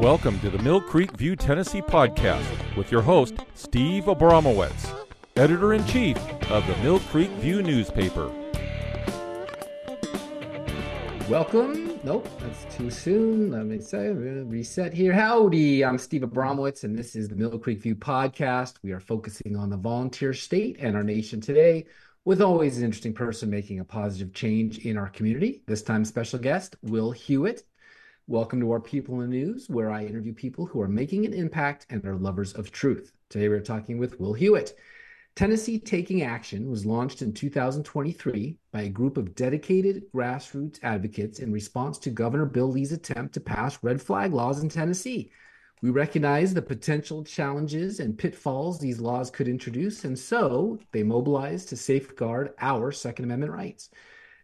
Welcome to the Mill Creek View Tennessee podcast with your host, Steve Abramowitz, editor in chief of the Mill Creek View newspaper. Welcome. Nope, that's too soon. Let me say, reset here. Howdy, I'm Steve Abramowitz, and this is the Mill Creek View podcast. We are focusing on the volunteer state and our nation today with always an interesting person making a positive change in our community. This time, special guest, Will Hewitt. Welcome to our People in the News, where I interview people who are making an impact and are lovers of truth. Today, we're talking with Will Hewitt. Tennessee Taking Action was launched in 2023 by a group of dedicated grassroots advocates in response to Governor Bill Lee's attempt to pass red flag laws in Tennessee. We recognize the potential challenges and pitfalls these laws could introduce, and so they mobilized to safeguard our Second Amendment rights.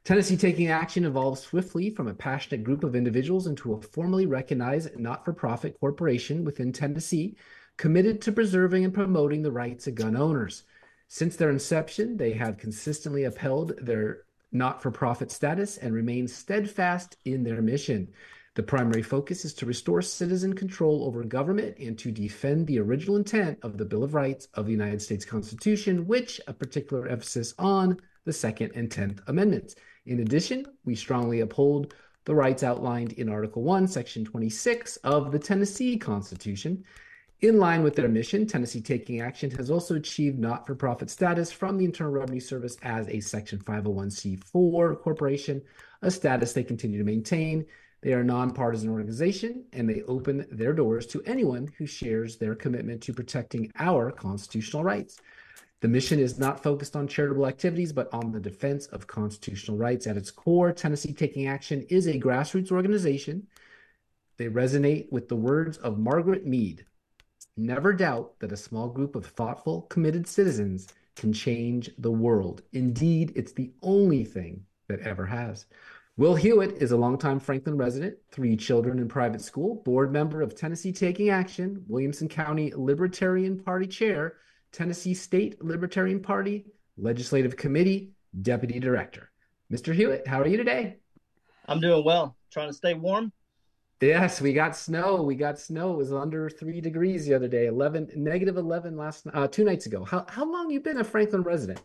Tennessee taking action evolved swiftly from a passionate group of individuals into a formally recognized not for profit corporation within Tennessee committed to preserving and promoting the rights of gun owners. Since their inception, they have consistently upheld their not for profit status and remain steadfast in their mission. The primary focus is to restore citizen control over government and to defend the original intent of the Bill of Rights of the United States Constitution, which a particular emphasis on the Second and Tenth Amendments. In addition, we strongly uphold the rights outlined in Article 1, Section 26 of the Tennessee Constitution. In line with their mission, Tennessee Taking Action has also achieved not for profit status from the Internal Revenue Service as a Section 501c4 corporation, a status they continue to maintain they are a nonpartisan organization and they open their doors to anyone who shares their commitment to protecting our constitutional rights. The mission is not focused on charitable activities, but on the defense of constitutional rights. At its core, Tennessee Taking Action is a grassroots organization. They resonate with the words of Margaret Mead Never doubt that a small group of thoughtful, committed citizens can change the world. Indeed, it's the only thing that ever has. Will Hewitt is a longtime Franklin resident, three children in private school, board member of Tennessee Taking Action, Williamson County Libertarian Party chair, Tennessee State Libertarian Party, Legislative Committee, Deputy Director. Mr. Hewitt, how are you today? I'm doing well. Trying to stay warm. Yes, we got snow. We got snow. It was under three degrees the other day. Eleven, negative eleven last uh, two nights ago. How how long you been a Franklin resident?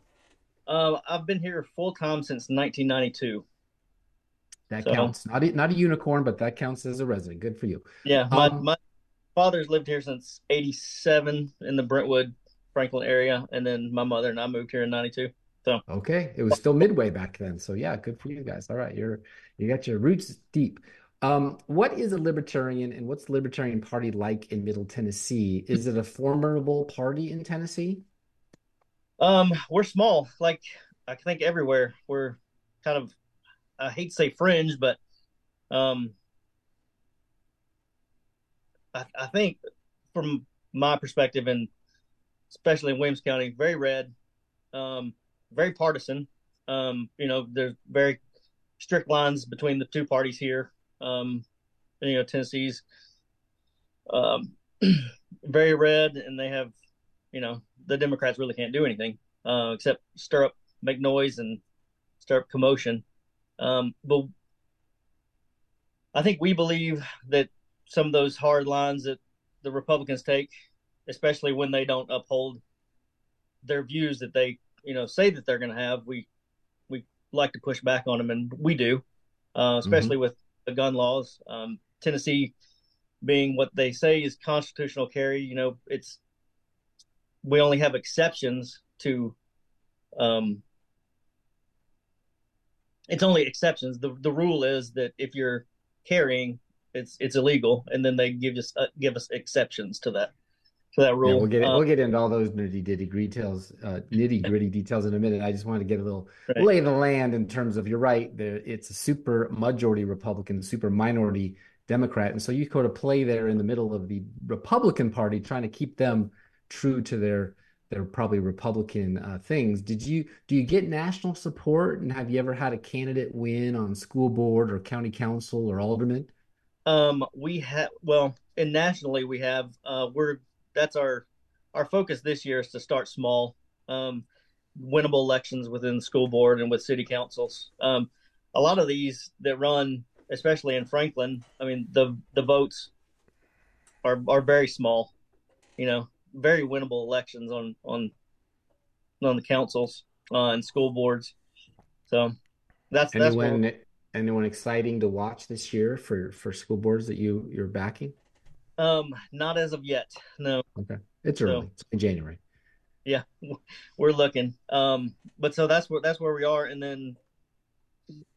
Uh, I've been here full time since 1992. That so, counts. Not a, not a unicorn, but that counts as a resident. Good for you. Yeah, my, um, my father's lived here since '87 in the Brentwood, Franklin area, and then my mother and I moved here in '92. So okay, it was still midway back then. So yeah, good for you guys. All right, you're you got your roots deep. Um, what is a libertarian, and what's the Libertarian Party like in Middle Tennessee? Is it a formidable party in Tennessee? Um, we're small, like I think everywhere. We're kind of I hate to say fringe, but um, I, I think from my perspective, and especially in Williams County, very red, um, very partisan. Um, you know, there's very strict lines between the two parties here. Um, you know, Tennessee's um, very red, and they have, you know, the Democrats really can't do anything uh, except stir up, make noise, and stir up commotion. Um, but I think we believe that some of those hard lines that the Republicans take, especially when they don't uphold their views that they, you know, say that they're going to have, we we like to push back on them, and we do, uh, especially mm-hmm. with the gun laws. Um, Tennessee being what they say is constitutional carry, you know, it's we only have exceptions to um, it's only exceptions. The the rule is that if you're carrying, it's it's illegal, and then they give us uh, give us exceptions to that to that rule. Yeah, we'll get um, we'll get into all those nitty gritty details, uh, nitty gritty details in a minute. I just wanted to get a little right. lay of the land in terms of you're right. There, it's a super majority Republican, super minority Democrat, and so you go to play there in the middle of the Republican Party, trying to keep them true to their they're probably Republican uh, things. Did you do you get national support, and have you ever had a candidate win on school board or county council or alderman? Um, we have well, and nationally we have. Uh, we're that's our our focus this year is to start small, um, winnable elections within the school board and with city councils. Um, a lot of these that run, especially in Franklin, I mean the the votes are are very small. You know, very winnable elections on on on the councils uh, and school boards. So that's anyone that's anyone exciting to watch this year for for school boards that you you're backing? Um, not as of yet. No. Okay, it's early. So, it's in January. Yeah, we're looking. Um, but so that's where that's where we are, and then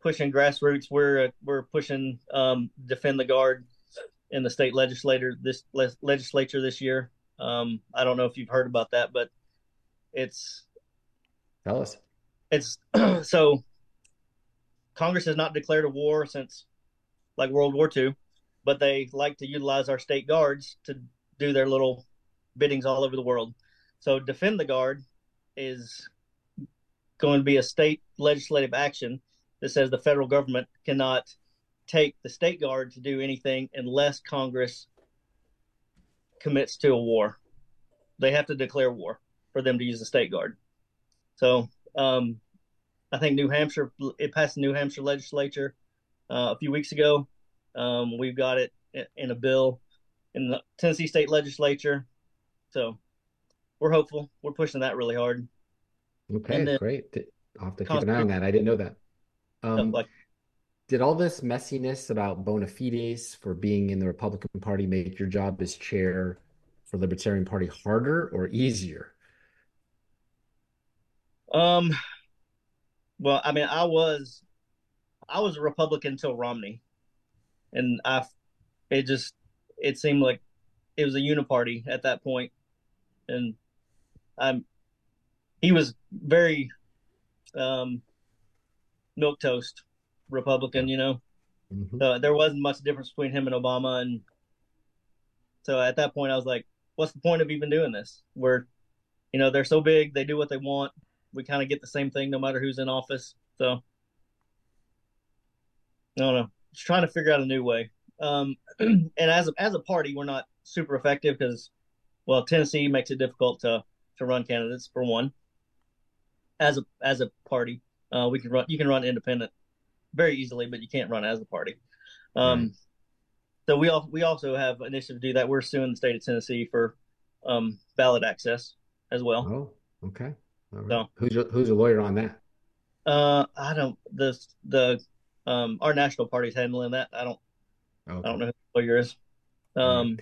pushing grassroots. We're we're pushing um, defend the guard in the state legislature this le- legislature this year. Um, I don't know if you've heard about that, but it's tell us. It's so Congress has not declared a war since like World War II, but they like to utilize our state guards to do their little biddings all over the world. So defend the guard is going to be a state legislative action that says the federal government cannot take the state guard to do anything unless Congress commits to a war. They have to declare war for them to use the state guard. So um, I think New Hampshire it passed the New Hampshire legislature uh, a few weeks ago. Um, we've got it in a bill in the Tennessee state legislature. So we're hopeful. We're pushing that really hard. Okay, then, great. I'll have to keep an eye on that. I didn't know that. Um, like, did all this messiness about bona fides for being in the Republican Party make your job as chair for Libertarian Party harder or easier? Um, well, I mean, I was, I was a Republican until Romney, and I, it just, it seemed like it was a uniparty at that point, and I'm, he was very, um, milk toast Republican, you know. Mm-hmm. So there wasn't much difference between him and Obama, and so at that point I was like, "What's the point of even doing this?" Where, you know, they're so big, they do what they want we kind of get the same thing no matter who's in office. So I don't know. Trying to figure out a new way. Um, and as a, as a party, we're not super effective because, well, Tennessee makes it difficult to to run candidates for one. As a as a party, uh, we can run. You can run independent very easily, but you can't run as a party. Um, right. So we all we also have initiative to do that. We're suing the state of Tennessee for um, ballot access as well. Oh, okay. Right. So who's your, who's a lawyer on that? Uh, I don't the the um our national party's handling that. I don't okay. I don't know who the lawyer is. Um.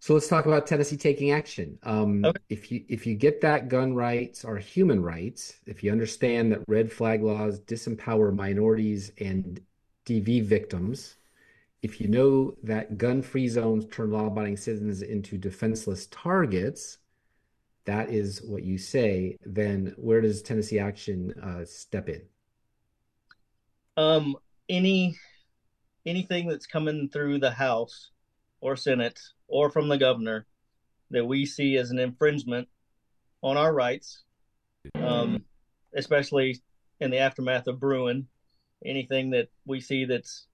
So let's talk about Tennessee taking action. Um, okay. If you if you get that gun rights are human rights, if you understand that red flag laws disempower minorities and DV victims, if you know that gun-free zones turn law-abiding citizens into defenseless targets, that is what you say, then where does Tennessee Action uh, step in? Um, any anything that's coming through the House or Senate or from the governor that we see as an infringement on our rights, um, especially in the aftermath of Bruen, anything that we see that's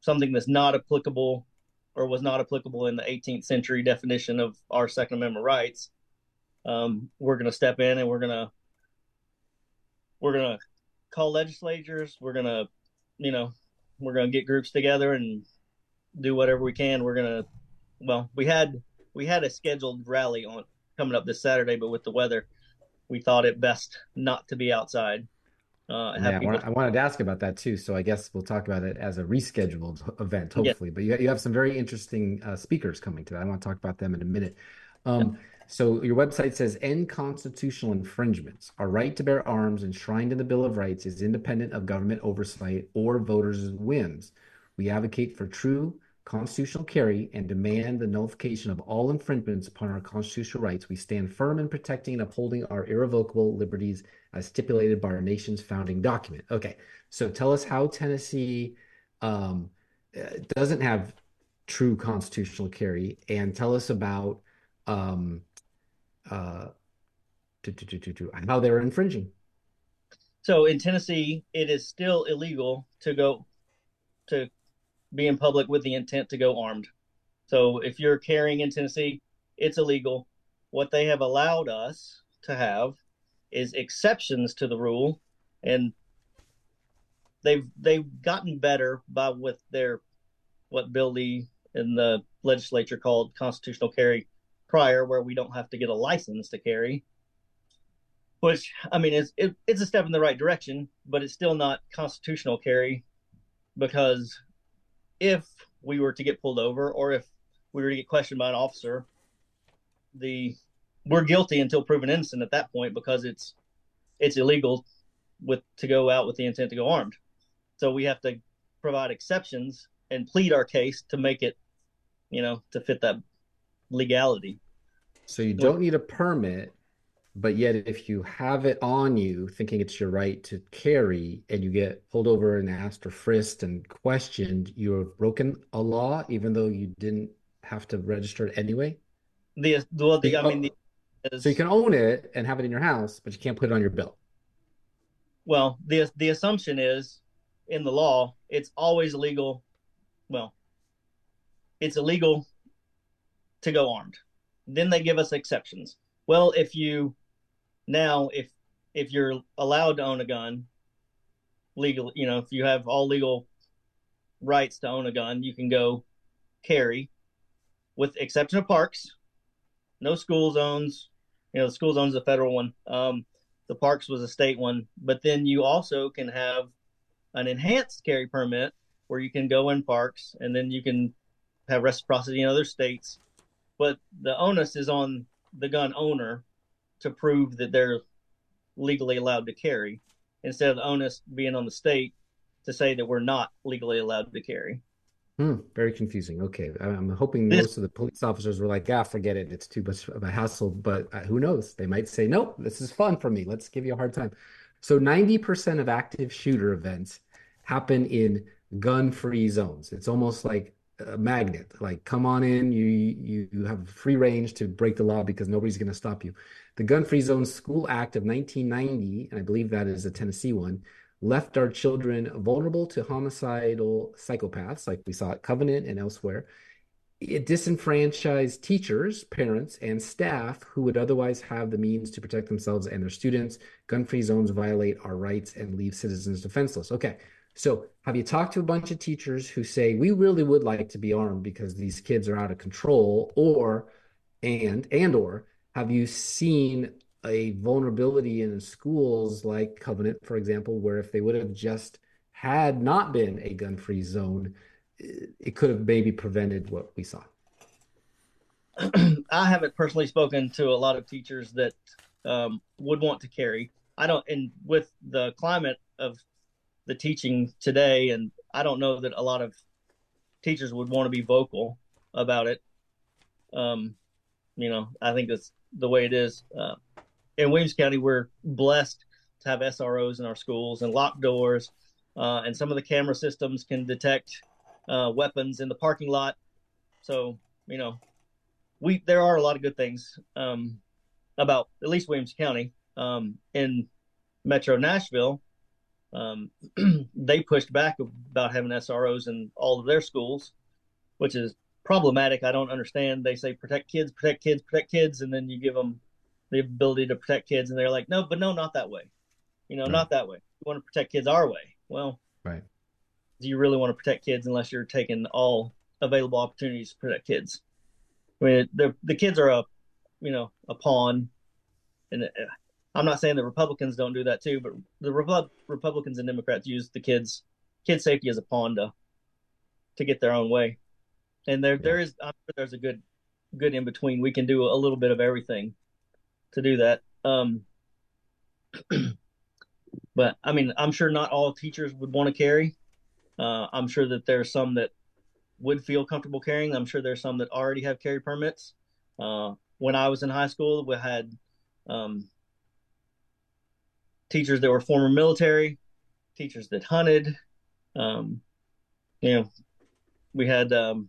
something that's not applicable or was not applicable in the 18th century definition of our Second Amendment rights, um, we're going to step in and we're going to we're going to call legislatures. We're going to, you know, we're going to get groups together and do whatever we can. We're going to, well, we had we had a scheduled rally on coming up this Saturday, but with the weather, we thought it best not to be outside. Uh, yeah, people... I wanted to ask about that too. So I guess we'll talk about it as a rescheduled event, hopefully. Yeah. But you, you have some very interesting uh, speakers coming to that. I want to talk about them in a minute. Um, yeah. So your website says end constitutional infringements. Our right to bear arms enshrined in the Bill of Rights is independent of government oversight or voters' whims. We advocate for true constitutional carry and demand the nullification of all infringements upon our constitutional rights. We stand firm in protecting and upholding our irrevocable liberties as stipulated by our nation's founding document. Okay, so tell us how Tennessee um, uh, doesn't have true constitutional carry, and tell us about um, uh, to, to, to, to, how they're infringing. So in Tennessee, it is still illegal to go to be in public with the intent to go armed. So if you're carrying in Tennessee, it's illegal. What they have allowed us to have is exceptions to the rule, and they've they've gotten better by with their what Bill Lee in the legislature called constitutional carry prior, where we don't have to get a license to carry. Which I mean, is it, it's a step in the right direction, but it's still not constitutional carry because if we were to get pulled over or if we were to get questioned by an officer, the we're guilty until proven innocent at that point because it's it's illegal with to go out with the intent to go armed. So we have to provide exceptions and plead our case to make it, you know, to fit that legality. So you don't need a permit, but yet if you have it on you, thinking it's your right to carry, and you get pulled over and asked or frisked and questioned, you have broken a law, even though you didn't have to register it anyway. The well, the I mean, the, so you can own it and have it in your house, but you can't put it on your bill. Well, the the assumption is in the law, it's always illegal. Well, it's illegal to go armed. Then they give us exceptions. Well, if you now if if you're allowed to own a gun legal, you know, if you have all legal rights to own a gun, you can go carry with exception of parks. No school zones. You know, the school zone's a federal one. Um, the parks was a state one. But then you also can have an enhanced carry permit where you can go in parks and then you can have reciprocity in other states. But the onus is on the gun owner to prove that they're legally allowed to carry instead of the onus being on the state to say that we're not legally allowed to carry. Hmm, very confusing. Okay, I'm hoping this, most of the police officers were like, "Ah, forget it. It's too much of a hassle." But uh, who knows? They might say, "Nope, this is fun for me. Let's give you a hard time." So, 90% of active shooter events happen in gun-free zones. It's almost like a magnet. Like, come on in. You you have free range to break the law because nobody's going to stop you. The Gun-Free Zone School Act of 1990, and I believe that is a Tennessee one, left our children vulnerable to homicidal psychopaths, like we saw at Covenant and elsewhere. It disenfranchised teachers, parents, and staff who would otherwise have the means to protect themselves and their students. Gun free zones violate our rights and leave citizens defenseless. Okay, so have you talked to a bunch of teachers who say, we really would like to be armed because these kids are out of control? Or, and, and, or have you seen a vulnerability in schools like Covenant, for example, where if they would have just had not been a gun free zone, it could have maybe prevented what we saw. I haven't personally spoken to a lot of teachers that um, would want to carry. I don't, and with the climate of the teaching today, and I don't know that a lot of teachers would want to be vocal about it. Um, you know, I think that's the way it is. Uh, in Williams County, we're blessed to have SROs in our schools and locked doors, uh, and some of the camera systems can detect uh, weapons in the parking lot. So you know, we there are a lot of good things um, about at least Williams County. Um, in Metro Nashville, um, they pushed back about having SROs in all of their schools, which is problematic. I don't understand. They say protect kids, protect kids, protect kids, and then you give them the ability to protect kids, and they're like, no, but no, not that way. You know, right. not that way. We want to protect kids our way. Well, right. Do you really want to protect kids unless you're taking all available opportunities to protect kids? I mean, the the kids are a, you know, a pawn, and uh, I'm not saying the Republicans don't do that too, but the Repu- Republicans and Democrats use the kids kid safety as a pawn to to get their own way. And there yeah. there is I'm sure there's a good good in between. We can do a little bit of everything to do that. Um, but I mean, I'm sure not all teachers would want to carry. Uh, I'm sure that there are some that would feel comfortable carrying. I'm sure there's some that already have carry permits. Uh, when I was in high school, we had um, teachers that were former military, teachers that hunted. Um, you know, we had um,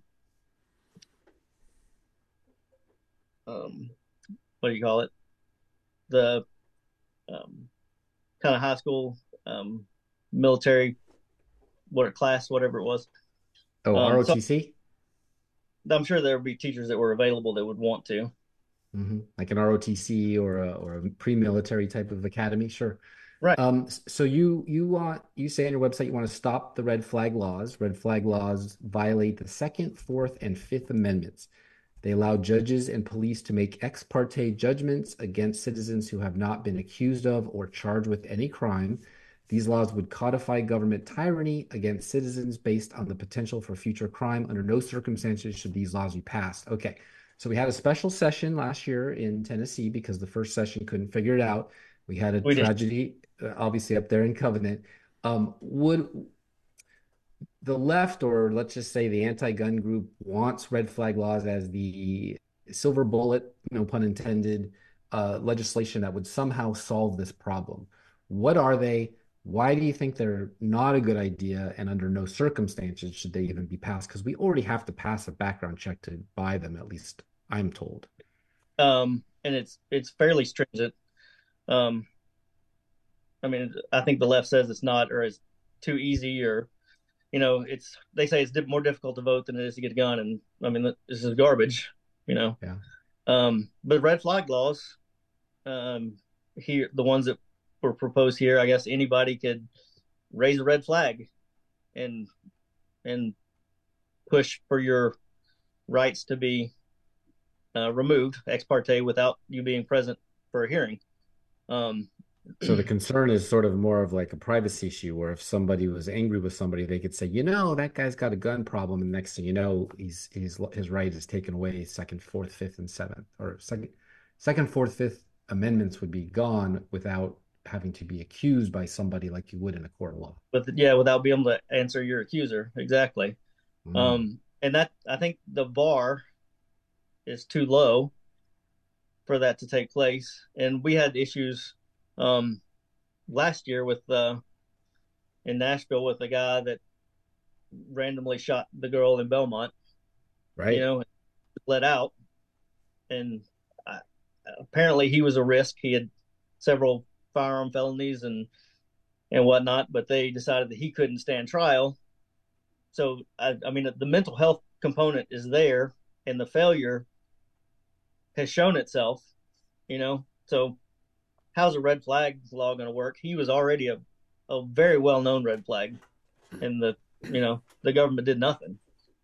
um, what do you call it? the um, kind of high school um, military what class whatever it was oh um, rotc so i'm sure there would be teachers that were available that would want to mm-hmm. like an rotc or a, or a pre-military type of academy sure Right. Um, so you you want you say on your website you want to stop the red flag laws. Red flag laws violate the Second, Fourth, and Fifth Amendments. They allow judges and police to make ex parte judgments against citizens who have not been accused of or charged with any crime. These laws would codify government tyranny against citizens based on the potential for future crime. Under no circumstances should these laws be passed. Okay, so we had a special session last year in Tennessee because the first session couldn't figure it out. We had a We tragedy, uh, obviously, up there in Covenant. Um, would the left, or let's just say the anti-gun group, wants red flag laws as the silver bullet, no pun intended, uh, legislation that would somehow solve this problem. What are they? Why do you think they're not a good idea? And under no circumstances should they even be passed? Because we already have to pass a background check to buy them, at least I'm told. Um, and it's it's fairly stringent. Um, I mean, I think the left says it's not, or it's too easy, or you know, it's they say it's more difficult to vote than it is to get a gun, and I mean, this is garbage, you know. Yeah. Um, but red flag laws, um, here the ones that were proposed here, I guess anybody could raise a red flag, and and push for your rights to be uh, removed ex parte without you being present for a hearing. Um, So the concern is sort of more of like a privacy issue, where if somebody was angry with somebody, they could say, you know, that guy's got a gun problem, and next thing you know, he's he's his right is taken away. Second, fourth, fifth, and seventh, or second, second, fourth, fifth amendments would be gone without having to be accused by somebody like you would in a court of law. but yeah, without being able to answer your accuser exactly. Mm. Um, and that I think the bar is too low for that to take place. And we had issues um, last year with uh, in Nashville with a guy that randomly shot the girl in Belmont. right? You know, let out, and uh, apparently he was a risk. He had several firearm felonies and and whatnot, but they decided that he couldn't stand trial. So I, I mean, the mental health component is there, and the failure has shown itself. You know, so how's a red flag law going to work? He was already a a very well known red flag, and the you know the government did nothing.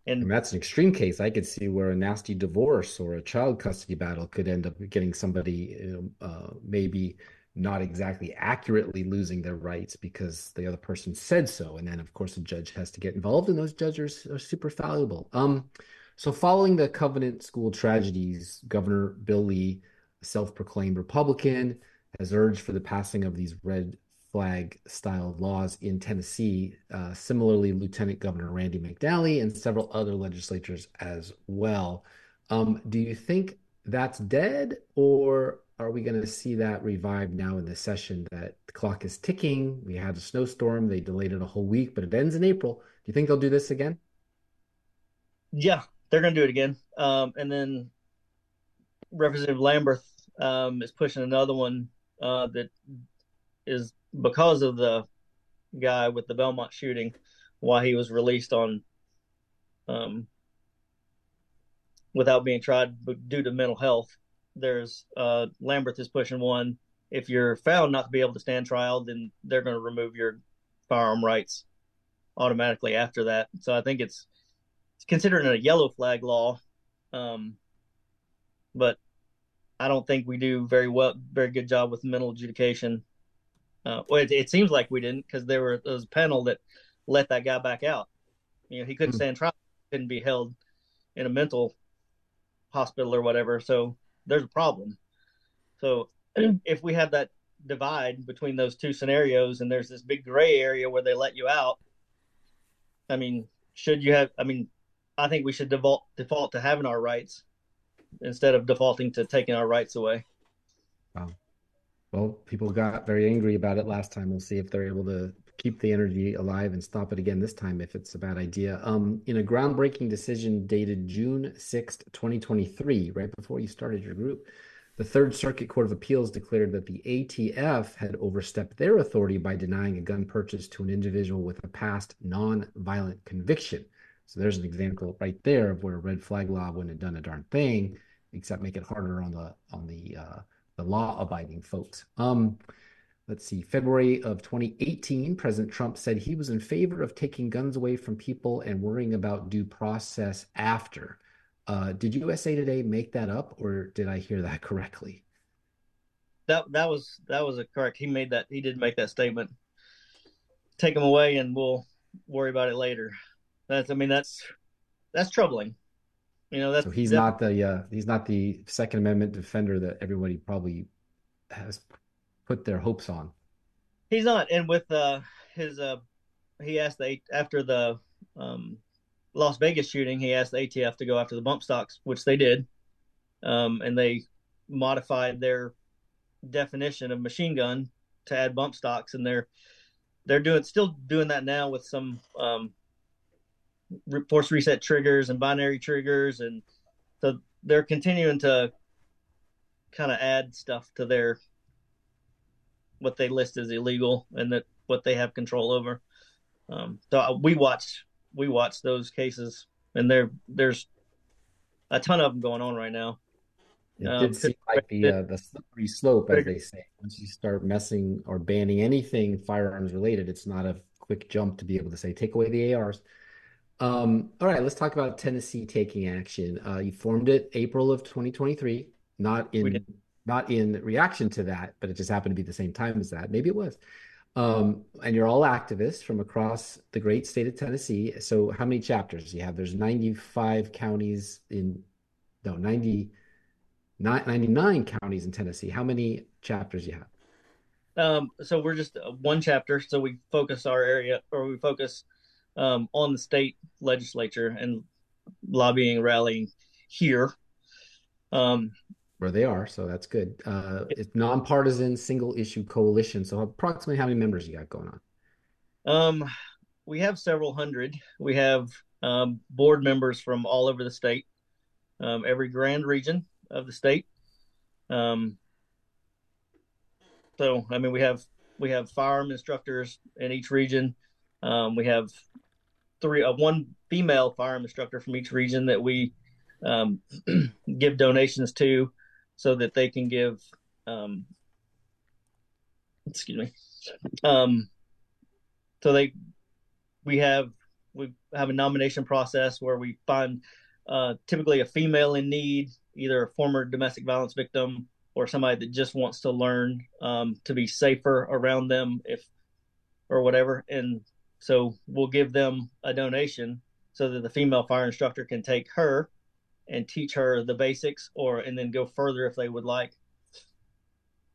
And And that's an extreme case. I could see where a nasty divorce or a child custody battle could end up getting somebody know, uh, maybe not exactly accurately losing their rights because the other person said so. And then, of course, a judge has to get involved, and those judges are, super valuable. Um, so, following the Covenant School tragedies, Governor Bill Lee, a self-proclaimed Republican, has urged for the passing of these red flag style laws in Tennessee. Uh, similarly, Lieutenant Governor Randy McNally and several other legislators as well. Um, do you think that's dead, or are we going to see that revived now in this session? That the clock is ticking. We had a snowstorm. They delayed it a whole week, but it ends in April. Do you think they'll do this again? Yeah, they're going to do it again. Um, and then Representative Lamberth um, is pushing another one uh, that is because of the guy with the Belmont shooting, why he was released on um, without being tried due to mental health. There's uh, Lamberth is pushing one. If you're found not to be able to stand trial, then they're going to remove your firearm rights automatically after that. So I think it's it's considered a yellow flag law, um, but I don't think we do very well, very good job with mental adjudication. Uh, well, it, it seems like we didn't because there, were, there was a panel that let that guy back out. You know, he couldn't Hmm. stand trial, couldn't be held in a mental hospital or whatever. So there's a problem. So if we have that divide between those two scenarios and there's this big gray area where they let you out, I mean, should you have? I mean, I think we should default default to having our rights instead of defaulting to taking our rights away. Wow. Well, people got very angry about it last time. We'll see if they're able to keep the energy alive and stop it again this time if it's a bad idea. Um, in a groundbreaking decision dated June 6th, 2023, right before you started your group, the Third Circuit Court of Appeals declared that the ATF had overstepped their authority by denying a gun purchase to an individual with a past non-violent conviction. So there's an example right there of where red flag law wouldn't have done a darn thing, except make it harder on the on the uh, the law abiding folks. Um, let's see, February of 2018, President Trump said he was in favor of taking guns away from people and worrying about due process after. Uh, did USA Today make that up, or did I hear that correctly? That that was that was a correct. He made that. He did make that statement. Take them away, and we'll worry about it later. That's. I mean, that's that's troubling. You know, that's so he's not the uh, he's not the Second Amendment defender that everybody probably has put their hopes on. He's not, and with uh, his uh, he asked the after the um, Las Vegas shooting, he asked the ATF to go after the bump stocks, which they did, um, and they modified their definition of machine gun to add bump stocks, and they're they're doing still doing that now with some um, force reset triggers and binary triggers, and so they're continuing to kind of add stuff to their what they list as illegal and that what they have control over. Um, so we watch we watch those cases, and there there's a ton of them going on right now. It um, did seem like the uh, the slippery slope, as they say. Once you start messing or banning anything firearms related, it's not a quick jump to be able to say take away the ARs. Um, all right, let's talk about Tennessee taking action. Uh, you formed it April of 2023, not in not in reaction to that, but it just happened to be the same time as that. Maybe it was. Um, and you're all activists from across the great state of Tennessee. So how many chapters do you have? There's 95 counties in no 90 99 counties in Tennessee. How many chapters do you have? Um, so we're just uh, one chapter. So we focus our area, or we focus um, on the state legislature and lobbying, rallying here. Um, where they are, so that's good. Uh, it's nonpartisan, single issue coalition. So approximately how many members you got going on? Um, we have several hundred. We have um, board members from all over the state, um, every grand region of the state. Um, so I mean, we have we have firearm instructors in each region. Um, we have three, uh, one female firearm instructor from each region that we um, give donations to, so that they can give. Um, excuse me. Um, so they, we have we have a nomination process where we find uh, typically a female in need, either a former domestic violence victim or somebody that just wants to learn um, to be safer around them if or whatever and so we'll give them a donation so that the female fire instructor can take her and teach her the basics or and then go further if they would like.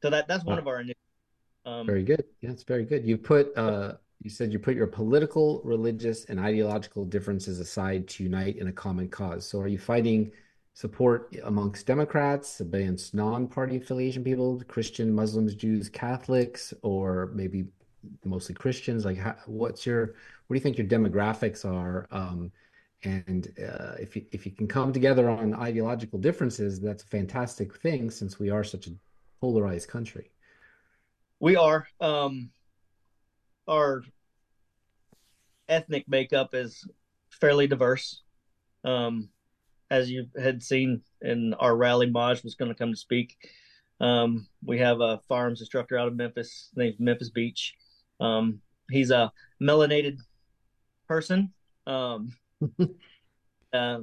So that that's one wow. of our um, very good. Yeah, it's very good. You put uh you said you put your political, religious, and ideological differences aside to unite in a common cause. So are you fighting support amongst Democrats, against non-party affiliation people, Christian, Muslims, Jews, Catholics, or maybe mostly Christians? Like, how, what's your what do you think your demographics are? Um, and uh, if you, if you can come together on ideological differences, that's a fantastic thing since we are such a polarized country. We are. Um, our ethnic makeup is fairly diverse. Um, as you had seen in our rally, Maj was going to come to speak. Um, we have a firearms instructor out of Memphis named Memphis Beach. Um, he's a melanated person. Um, uh,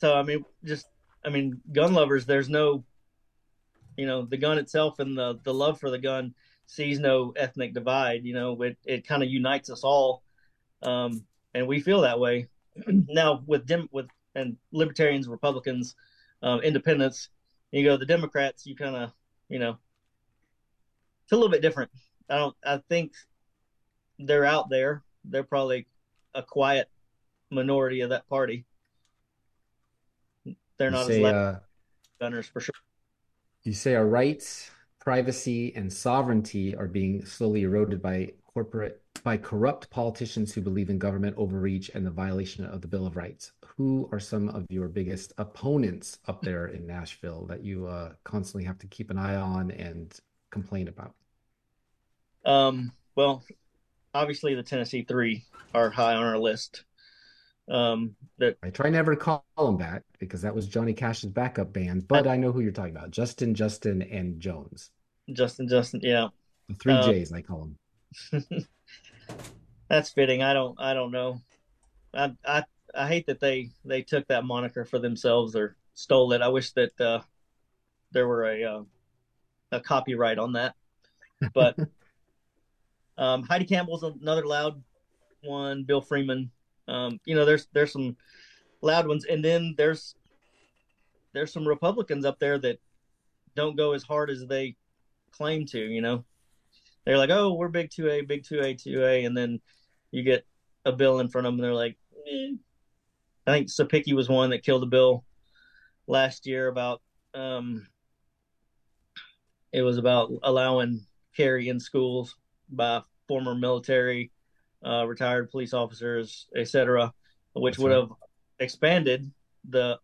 so I mean, just I mean, gun lovers. There's no, you know, the gun itself and the the love for the gun sees no ethnic divide. You know, it it kind of unites us all, um, and we feel that way. now with dem with and libertarians, Republicans, um, independents, you go the Democrats. You kind of you know, it's a little bit different. I don't. I think they're out there. They're probably a quiet minority of that party. They're not say, as left uh, gunners for sure. You say our rights, privacy, and sovereignty are being slowly eroded by corporate by corrupt politicians who believe in government overreach and the violation of the Bill of Rights. Who are some of your biggest opponents up there in Nashville that you uh, constantly have to keep an eye on and complain about? Um, well, obviously the Tennessee Three are high on our list. Um, that I try never to call them that because that was Johnny Cash's backup band, but I, I know who you're talking about: Justin, Justin, and Jones. Justin, Justin, yeah. The three um, J's, I call them. that's fitting. I don't. I don't know. I I I hate that they they took that moniker for themselves or stole it. I wish that uh, there were a uh, a copyright on that. But um, Heidi Campbell's another loud one. Bill Freeman. Um, you know, there's there's some loud ones, and then there's there's some Republicans up there that don't go as hard as they claim to. You know, they're like, oh, we're big two A, big two A, two A, and then you get a bill in front of them, and they're like, eh. I think Cepicky was one that killed a bill last year about um, it was about allowing carry in schools by former military, uh, retired police officers, etc., which That's would right. have expanded the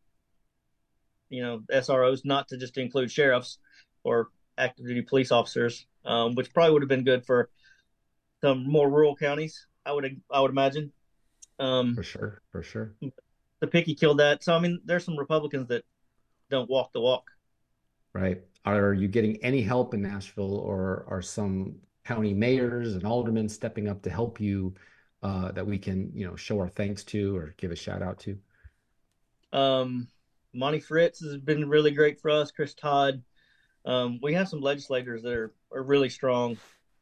you know SROs not to just include sheriffs or active duty police officers, um, which probably would have been good for some more rural counties. I would I would imagine. Um, for sure, for sure. Cepicky killed that. So I mean, there's some Republicans that don't walk the walk. Right. Are you getting any help in Nashville, or are some county mayors and aldermen stepping up to help you uh, that we can, you know, show our thanks to or give a shout out to? Um, Monty Fritts has been really great for us. Chris Todd. Um, we have some legislators that are, are really strong.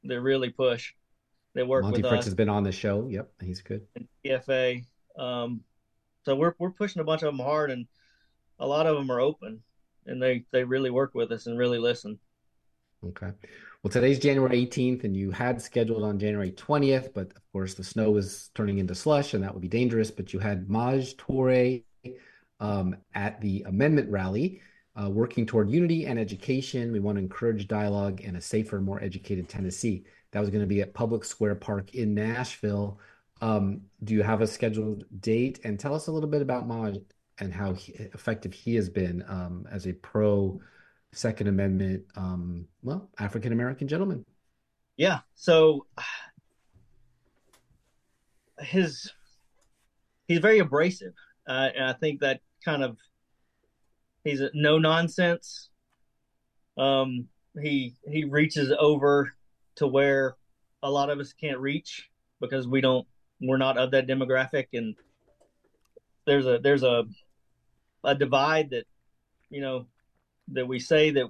They really push. They work with us. Monty with Fritts us. has been on the show. Yep, he's good. And PFA. Um, so we're we're pushing a bunch of them hard, and a lot of them are open, and they they really work with us and really listen. Okay. Well, today's January 18th, and you had scheduled on January 20th, but of course the snow was turning into slush, and that would be dangerous. But you had Maj Toure um, at the amendment rally, uh, working toward unity and education. We want to encourage dialogue and a safer, more educated Tennessee. That was going to be at Public Square Park in Nashville. Um, do you have a scheduled date? And tell us a little bit about Maj and how he, effective he has been um, as a pro Second Amendment, um, well, African American gentleman. Yeah. So his he's very abrasive, uh, and I think that kind of he's a no nonsense. Um, he he reaches over to where a lot of us can't reach because we don't we're not of that demographic and there's a there's a a divide that you know that we say that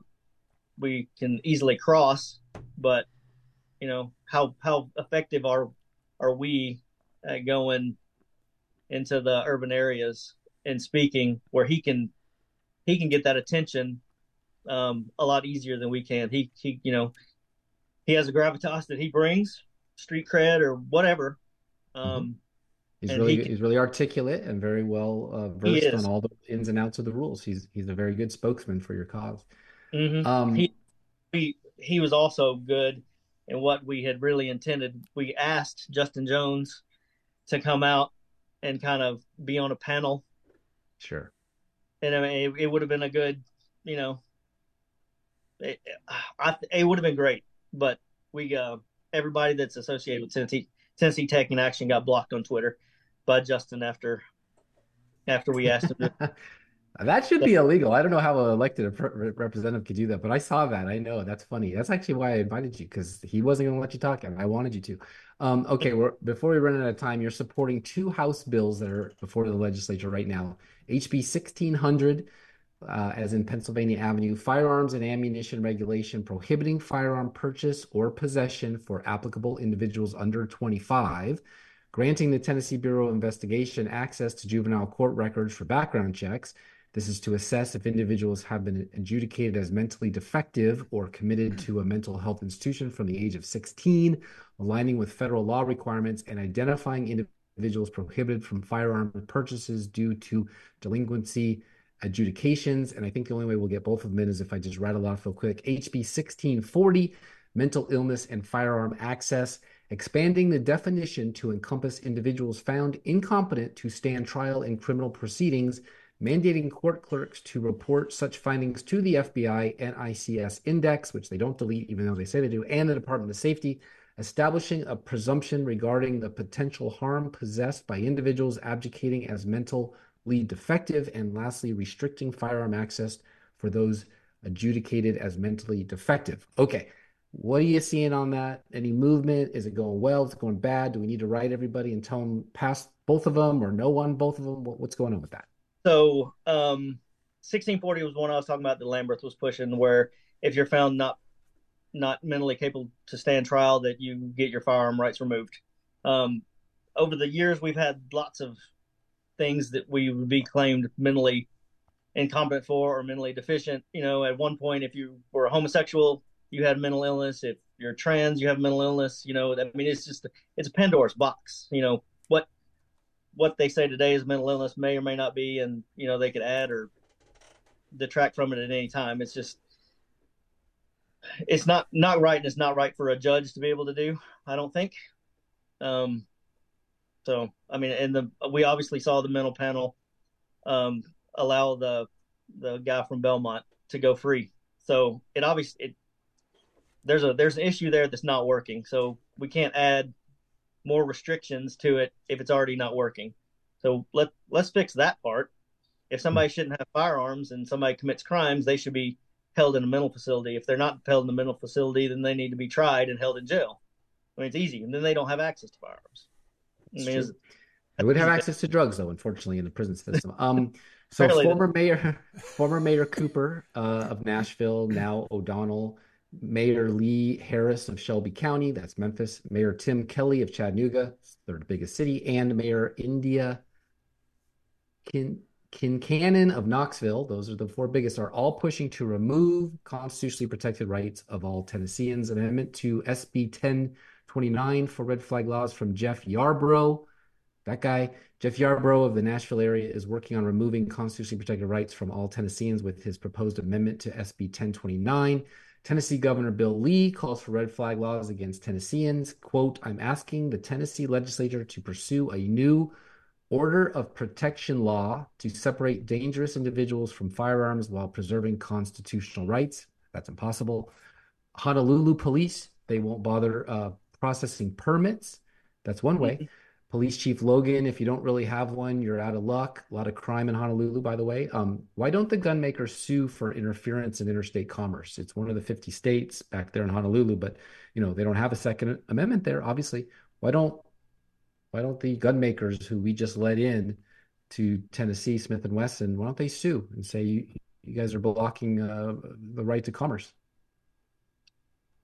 we can easily cross but you know how how effective are are we at going into the urban areas and speaking where he can he can get that attention um, a lot easier than we can he he you know he has a gravitas that he brings street cred or whatever mm-hmm. um, He's really he, he's really articulate and very well uh, versed on all the ins and outs of the rules. He's he's a very good spokesman for your cause. Mm-hmm. Um, he, he he was also good in what we had really intended. We asked Justin Jones to come out and kind of be on a panel. Sure. And I mean, it, it would have been a good, you know, it, I, it would have been great. But we, uh, everybody that's associated with Tennessee, Tennessee Taking Action got blocked on Twitter by Justin after after we asked him. To... that should be illegal. I don't know how an elected representative could do that, but I saw that. I know that's funny. That's actually why I invited you because he wasn't going to let you talk, and I wanted you to. Um, okay, we're, before we run out of time, you're supporting two House bills that are before the legislature right now: HB 1600. Uh, as in Pennsylvania Avenue, firearms and ammunition regulation prohibiting firearm purchase or possession for applicable individuals under 25, granting the Tennessee Bureau of Investigation access to juvenile court records for background checks. This is to assess if individuals have been adjudicated as mentally defective or committed to a mental health institution from the age of 16, aligning with federal law requirements and identifying individuals prohibited from firearm purchases due to delinquency adjudications. And I think the only way we'll get both of them in is if I just rattle off real quick. HB 1640, mental illness and firearm access expanding the definition to encompass individuals found incompetent to stand trial in criminal proceedings, mandating court clerks to report such findings to the FBI NICS index, which they don't delete even though they say they do, and the Department of Safety, establishing a presumption regarding the potential harm possessed by individuals abdicating as mentally defective, and lastly, restricting firearm access for those adjudicated as mentally defective. Okay, What are you seeing on that? Any movement? Is it going well? Is it going bad? Do we need to write everybody and tell them pass both of them or no one both of them? what's going on with that? So, um, 1640 was one I was talking about that Lamberth was pushing, where if you're found not not mentally capable to stand trial, that you get your firearm rights removed. Um, over the years, we've had lots of things that we would be claimed mentally incompetent for or mentally deficient. You know, at one point, if you were a homosexual, you had mental illness. If you're trans, you have mental illness. You know, I mean, it's just it's a Pandora's box. You know what what they say today is mental illness may or may not be, and you know they could add or detract from it at any time. It's just it's not not right, and it's not right for a judge to be able to do. I don't think. Um, so I mean, and the we obviously saw the mental panel um, allow the the guy from Belmont to go free. So it obviously it there's a there's an issue there that's not working. So we can't add more restrictions to it if it's already not working. So let let's fix that part. If somebody shouldn't have firearms and somebody commits crimes, they should be held in a mental facility. If they're not held in a mental facility, then they need to be tried and held in jail. I mean, it's easy, and then they don't have access to firearms. I mean, they would have access to drugs, though, unfortunately, in the prison system. Um, so former mayor, former mayor Cooper uh, of Nashville, now O'Connell, Mayor Lee Harris of Shelby County, that's Memphis, Mayor Tim Kelly of Chattanooga, third biggest city, and Mayor Indya Kin Kincannon of Knoxville, those are the four biggest, are all pushing to remove constitutionally protected rights of all Tennesseans. Amendment to SB 1029 for red flag laws from Jeff Yarbro. That guy, Jeff Yarbro of the Nashville area, is working on removing constitutionally protected rights from all Tennesseans with his proposed amendment to SB 1029. Tennessee Governor Bill Lee calls for red flag laws against Tennesseans. Quote, I'm asking the Tennessee legislature to pursue a new order of protection law to separate dangerous individuals from firearms while preserving constitutional rights. That's impossible. Honolulu police, they won't bother uh, processing permits. That's one way. Police Chief Logan, if you don't really have one, you're out of luck. A lot of crime in Honolulu, by the way. Um, why don't the gun makers sue for interference in interstate commerce? It's one of the 50 states back there in Honolulu, but you know they don't have a Second Amendment there. Obviously, why don't why don't the gun makers who we just let in to Tennessee, Smith and Wesson, why don't they sue and say you, you guys are blocking uh, the right to commerce?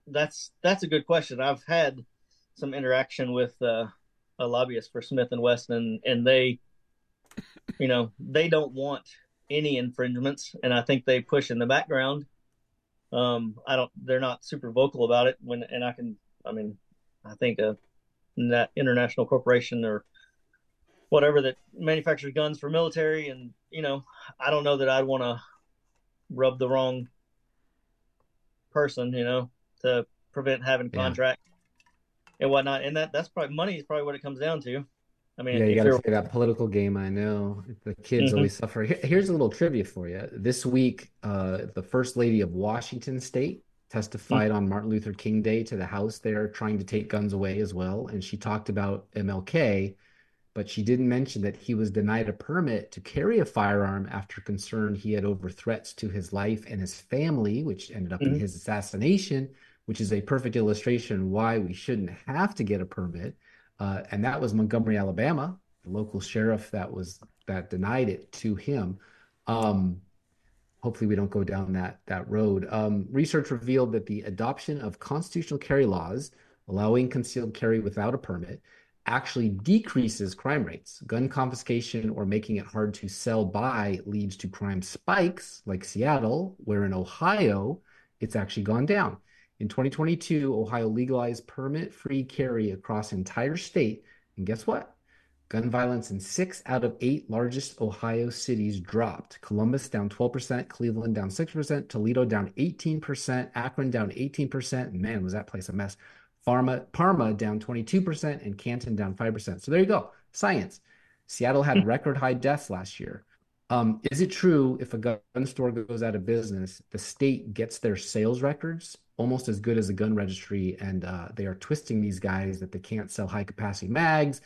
That's that's a good question. I've had some interaction with uh, a lobbyist for Smith and Wesson, and, they, you know, they don't want any infringements, and I think they push in the background. Um, I don't. They're not super vocal about it. When and I can. I mean, I think a that international corporation or whatever that manufactures guns for military and you know i don't know that i'd want to rub the wrong person you know to prevent having contract yeah. And whatnot and that that's probably money is probably what it comes down to i mean yeah you got to play that political game i know the kids mm-hmm. always suffer here's a little trivia for you this week uh, the first lady of washington state testified mm-hmm. on Martin Luther King Day to the House there, trying to take guns away as well. And she talked about MLK, but she didn't mention that he was denied a permit to carry a firearm after concern he had over threats to his life and his family, which ended up mm-hmm. in his assassination, which is a perfect illustration why we shouldn't have to get a permit. Uh, and that was Montgomery, Alabama, the local sheriff that was that denied it to him. Um, hopefully we don't go down that that road. Um, research revealed that the adoption of constitutional carry laws allowing concealed carry without a permit actually decreases crime rates. Gun confiscation or making it hard to sell by leads to crime spikes, like Seattle, where in Ohio it's actually gone down. In 2022, Ohio legalized permit-free carry across entire state, and guess what? Gun violence in six out of eight largest Ohio cities dropped. Columbus down 12%, Cleveland down 6%, Toledo down 18%, Akron down 18%. Man, was that place a mess. Parma, Parma down 22%, and Canton down 5%. So there you go. Science. Seattle had record high deaths last year. Um, is it true if a gun store goes out of business, the state gets their sales records almost as good as a gun registry, and uh, they are twisting these guys that they can't sell high capacity mags?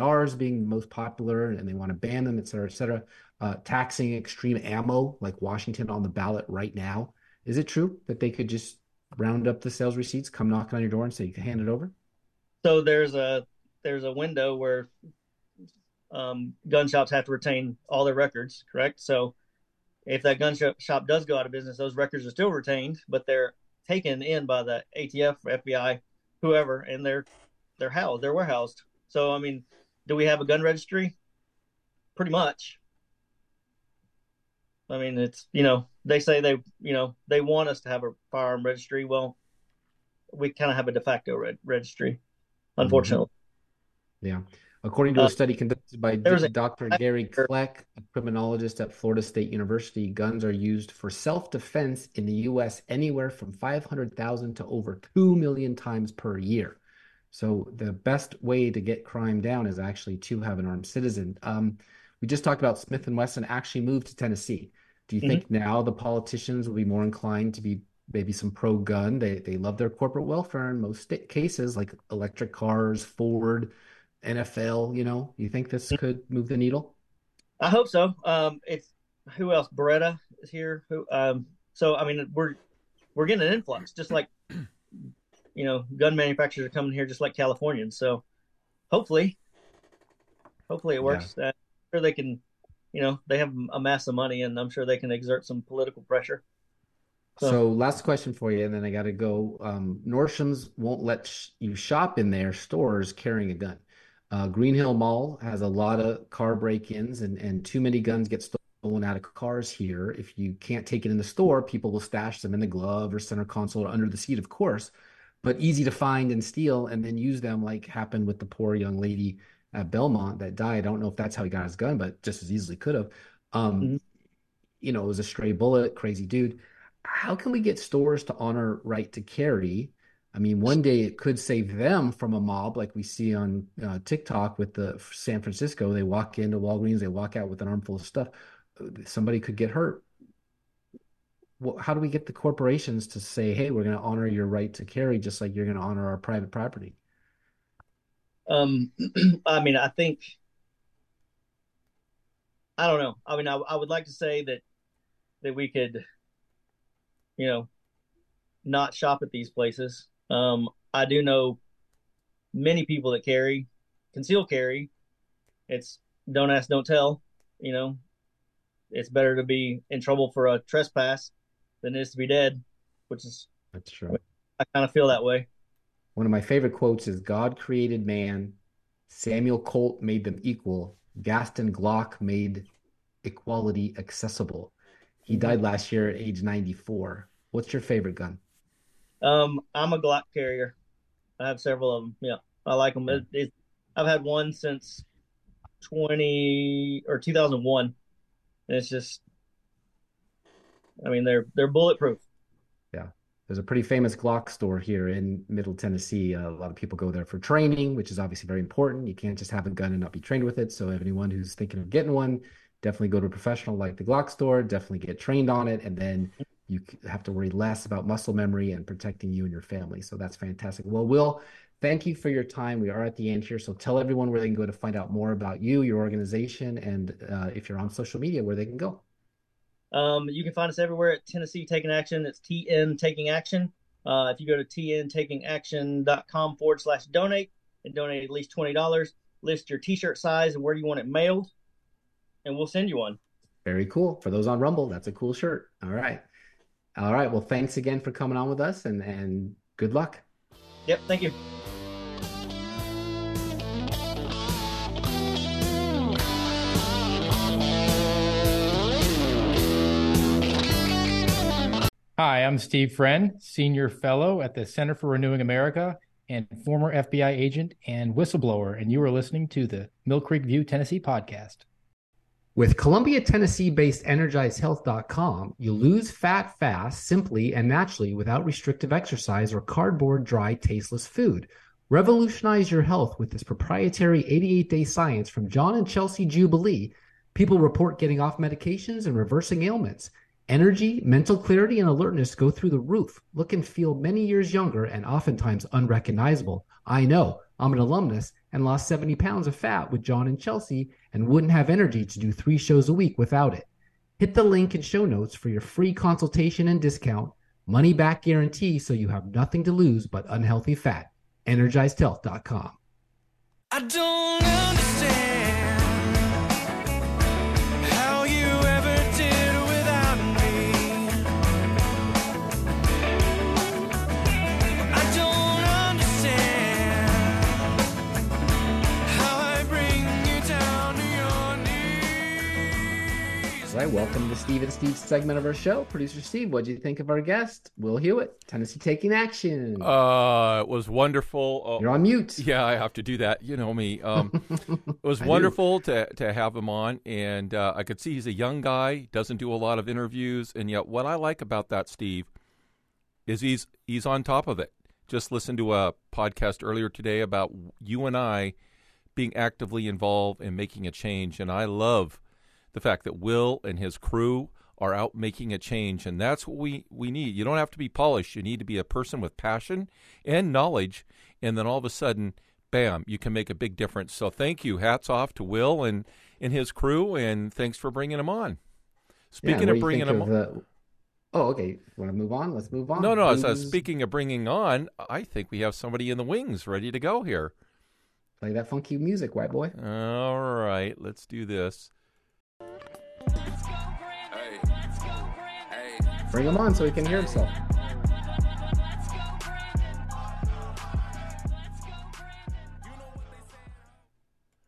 ARs being most popular and they want to ban them, et cetera, et cetera. Uh, taxing extreme ammo like Washington on the ballot right now. Is it true that they could just round up the sales receipts, come knocking on your door, and say you can hand it over? So there's a there's a window where um, gun shops have to retain all their records, correct? So if that gun shop does go out of business, those records are still retained, but they're taken in by the ATF, FBI, whoever, and they're they're housed, they're warehoused. So I mean, do we have a gun registry? Pretty much. I mean, it's you know they say they you know they want us to have a firearm registry. Well, we kind of have a de facto re- registry, mm-hmm. unfortunately. Mm-hmm. Yeah. According to a uh, study conducted by Dr. Gary Kleck, a criminologist at Florida State University, guns are used for self-defense in the U.S. anywhere from 500,000 to over 2 million times per year. So the best way to get crime down is actually to have an armed citizen. Um, we just talked about Smith and Wesson actually moved to Tennessee. Do you mm-hmm. think now the politicians will be more inclined to be maybe some pro-gun? They they love their corporate welfare in most cases, like electric cars, Ford NFL, you know, you think this could move the needle? I hope so. Um, it's who else? Beretta is here. Who? Um, so I mean, we're we're getting an influx, just like you know, gun manufacturers are coming here, just like Californians. So hopefully, hopefully it works. Yeah. Uh, sure they can, you know, they have a mass of money, and I'm sure they can exert some political pressure. So, so last question for you, and then I got to go. Um, Nordstrom's won't let sh- you shop in their stores carrying a gun. Uh, Green Hill Mall has a lot of car break-ins, and and too many guns get stolen out of cars here. If you can't take it in the store, people will stash them in the glove or center console or under the seat, of course. But easy to find and steal, and then use them, like happened with the poor young lady at Belmont that died. I don't know if that's how he got his gun, but just as easily could have. Um, mm-hmm. You know, it was a stray bullet, crazy dude. How can we get stores to honor right to carry? I mean, one day it could save them from a mob like we see on uh, TikTok with the San Francisco. They walk into Walgreens, they walk out with an armful of stuff. Somebody could get hurt. Well, how do we get the corporations to say, "Hey, we're going to honor your right to carry, just like you're going to honor our private property"? Um, I mean, I think I don't know. I mean, I, I would like to say that that we could, you know, not shop at these places um, I do know many people that carry, conceal carry. It's don't ask, don't tell. You know, it's better to be in trouble for a trespass than it is to be dead, which is that's true. I kind of feel that way. One of my favorite quotes is God created man, Samuel Colt made them equal, Gaston Glock made equality accessible. He died last year at age 94. What's your favorite gun? Um, I'm a Glock carrier. I have several of them. Yeah, I like them. It, it, I've had one since 20 or 2001. And it's just, I mean, they're they're bulletproof. Yeah, there's a pretty famous Glock store here in Middle Tennessee. Uh, a lot of people go there for training, which is obviously very important. You can't just have a gun and not be trained with it. So, if anyone who's thinking of getting one, definitely go to a professional like the Glock store. Definitely get trained on it, and then you have to worry less about muscle memory and protecting you and your family. So that's fantastic. Well, Will, thank you for your time. We are at the end here. So tell everyone where they can go to find out more about you, your organization, and uh, if you're on social media, where they can go. Um, you can find us everywhere at Tennessee Taking Action. It's TN Taking Action. Uh, if you go to tntakingaction.com forward slash donate and donate at least $20, list your t shirt size and where you want it mailed, and we'll send you one. Very cool. For those on Rumble, that's a cool shirt. All right. All right. Well, thanks again for coming on with us and, and good luck. Yep. Thank you. Hi, I'm Steve Friend, Senior Fellow at the Center for Renewing America and former FBI agent and whistleblower, and you are listening to the Mill Creek View Tennessee podcast. With Columbia, Tennessee based EnergizedHealth.com, you lose fat fast, simply and naturally without restrictive exercise or cardboard, dry, tasteless food. Revolutionize your health with this proprietary 88 day science from John and Chelsea Jubilee. People report getting off medications and reversing ailments. Energy, mental clarity, and alertness go through the roof. Look and feel many years younger and oftentimes unrecognizable. I know. I'm an alumnus and lost 70 pounds of fat with John and Chelsea and wouldn't have energy to do three shows a week without it. Hit the link in show notes for your free consultation and discount. Money back guarantee so you have nothing to lose but unhealthy fat. EnergizedHealth.com. I don't welcome to Steve and Steve segment of our show. Producer Steve, what do you think of our guest, Will Hewitt, Tennessee Taking Action? Uh, it was wonderful. Uh, You're on mute. Yeah, I have to do that. You know me. Um, it was wonderful to to have him on, and uh, I could see he's a young guy, doesn't do a lot of interviews, and yet what I like about that, Steve, is he's he's on top of it. Just listened to a podcast earlier today about you and I being actively involved in making a change, and I love the fact that Will and his crew are out making a change, and that's what we, we need. You don't have to be polished. You need to be a person with passion and knowledge, and then all of a sudden, bam, you can make a big difference. So thank you. Hats off to Will and, and his crew, and thanks for bringing him on. Speaking yeah, of bringing him on. Oh, okay. Want to move on? Let's move on. No, no. So uh, speaking of bringing on, I think we have somebody in the wings ready to go here. Play that funky music, white boy. All right, let's do this. Bring him on so he can hear himself.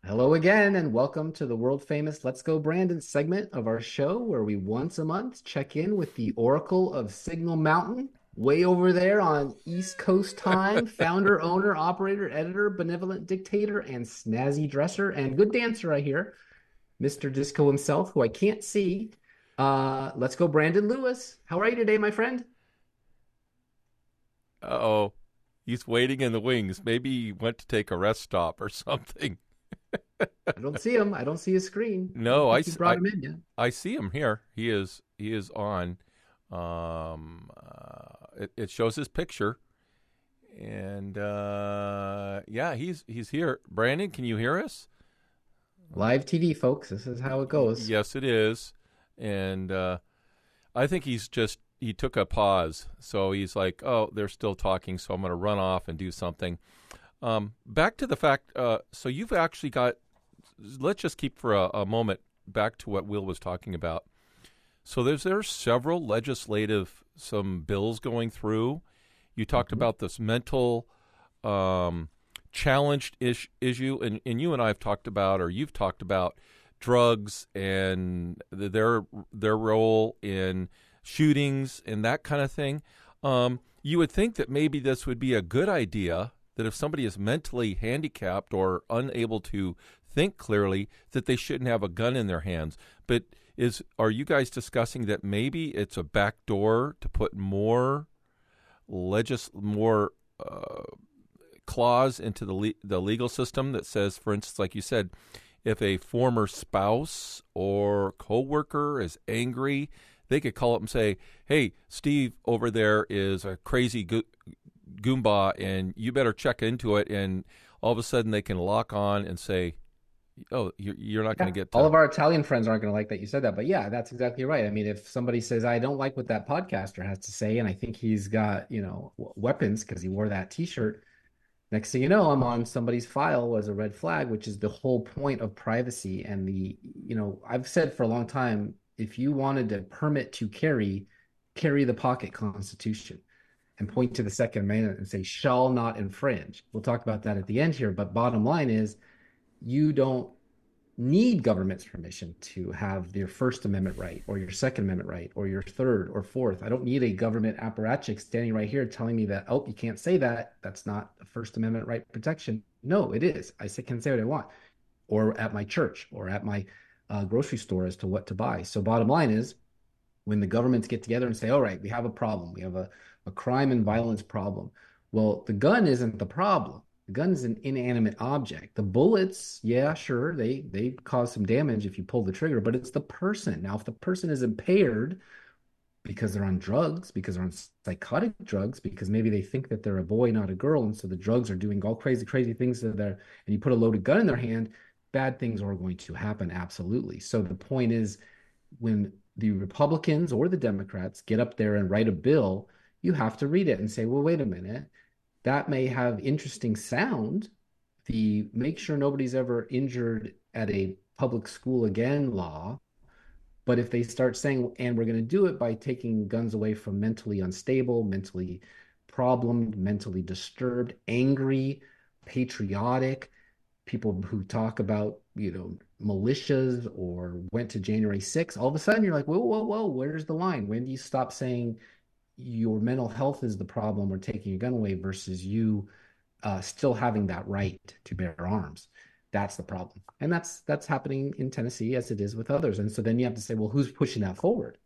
Hello again, and welcome to the world famous Let's Go Brandon segment of our show, where we once a month check in with the Oracle of Signal Mountain, way over there on East Coast time. founder, owner, operator, editor, benevolent dictator, and snazzy dresser, and good dancer, I hear. Mr. Disco himself, who I can't see, uh, let's go, Brandon Lewis. How are you today, my friend? oh, he's waiting in the wings. Maybe he went to take a rest stop or something. I don't see him. I don't see his screen. No, I, I brought I, him in yet. I see him here. He is he is on. Um, uh, it, it shows his picture, and uh, yeah, he's he's here. Brandon, can you hear us? Live TV, folks. This is how it goes. Yes, it is and uh, I think he's just he took a pause. So he's like, "Oh, they're still talking, so I'm going to run off and do something." Um, back to the fact. Uh, so you've actually got. Let's just keep for a, a, moment back to what Will was talking about. So there's there's several legislative some bills going through. You talked mm-hmm. about this mental um, challenged ish, issue, and, and you and I have talked about, or you've talked about drugs and their their role in shootings and that kind of thing. Um, you would think that maybe this would be a good idea. That if somebody is mentally handicapped or unable to think clearly, that they shouldn't have a gun in their hands. But is are you guys discussing that maybe it's a back door to put more legis more uh, clause into the le- the legal system that says, for instance, like you said, if a former spouse or coworker is angry, they could call up and say, "Hey, Steve over there is a crazy go- goomba, and you better check into it." And all of a sudden, they can lock on and say, "Oh, you're, you're not yeah, going to get." All of our Italian friends aren't going to like that you said that, but yeah, that's exactly right. I mean, if somebody says, "I don't like what that podcaster has to say," and I think he's got you know weapons because he wore that T-shirt Next thing you know, I'm on somebody's file as a red flag, which is the whole point of privacy. And the, you know, I've said for a long time, if you wanted to permit to carry, carry the pocket constitution and point to the Second Amendment and say, shall not infringe. We'll talk about that at the end here. But bottom line is, you don't need government's permission to have your First Amendment right or your Second Amendment right or your third or fourth. I don't need a government apparatchik standing right here telling me that, oh, you can't say that. That's not a First Amendment right protection. No, it is. I can say what I want or at my church or at my uh, grocery store as to what to buy. So, bottom line is when the governments get together and say, all right, we have a problem, we have a, a crime and violence problem. Well, the gun isn't the problem the gun's an inanimate object. The bullets, yeah, sure, they they cause some damage if you pull the trigger, but it's the person. Now, if the person is impaired because they're on drugs, because they're on psychotic drugs, because maybe they think that they're a boy, not a girl, and so the drugs are doing all crazy, crazy things to their, and you put a loaded gun in their hand, bad things are going to happen, absolutely. So the point is, when the Republicans or the Democrats get up there and write a bill you have to read it and say, well, wait a minute, that may have interesting sound. The make sure nobody's ever injured at a public school again law. But if they start saying, and we're going to do it by taking guns away from mentally unstable, mentally problemed, mentally disturbed, angry, patriotic, people who talk about, you know, militias or went to January 6th, all of a sudden you're like, whoa, whoa, whoa, where's the line? When do you stop saying your mental health is the problem or taking your gun away versus you uh, still having that right to bear arms? That's the problem. And that's that's happening in Tennessee as it is with others. And so then you have to say, well, who's pushing that forward?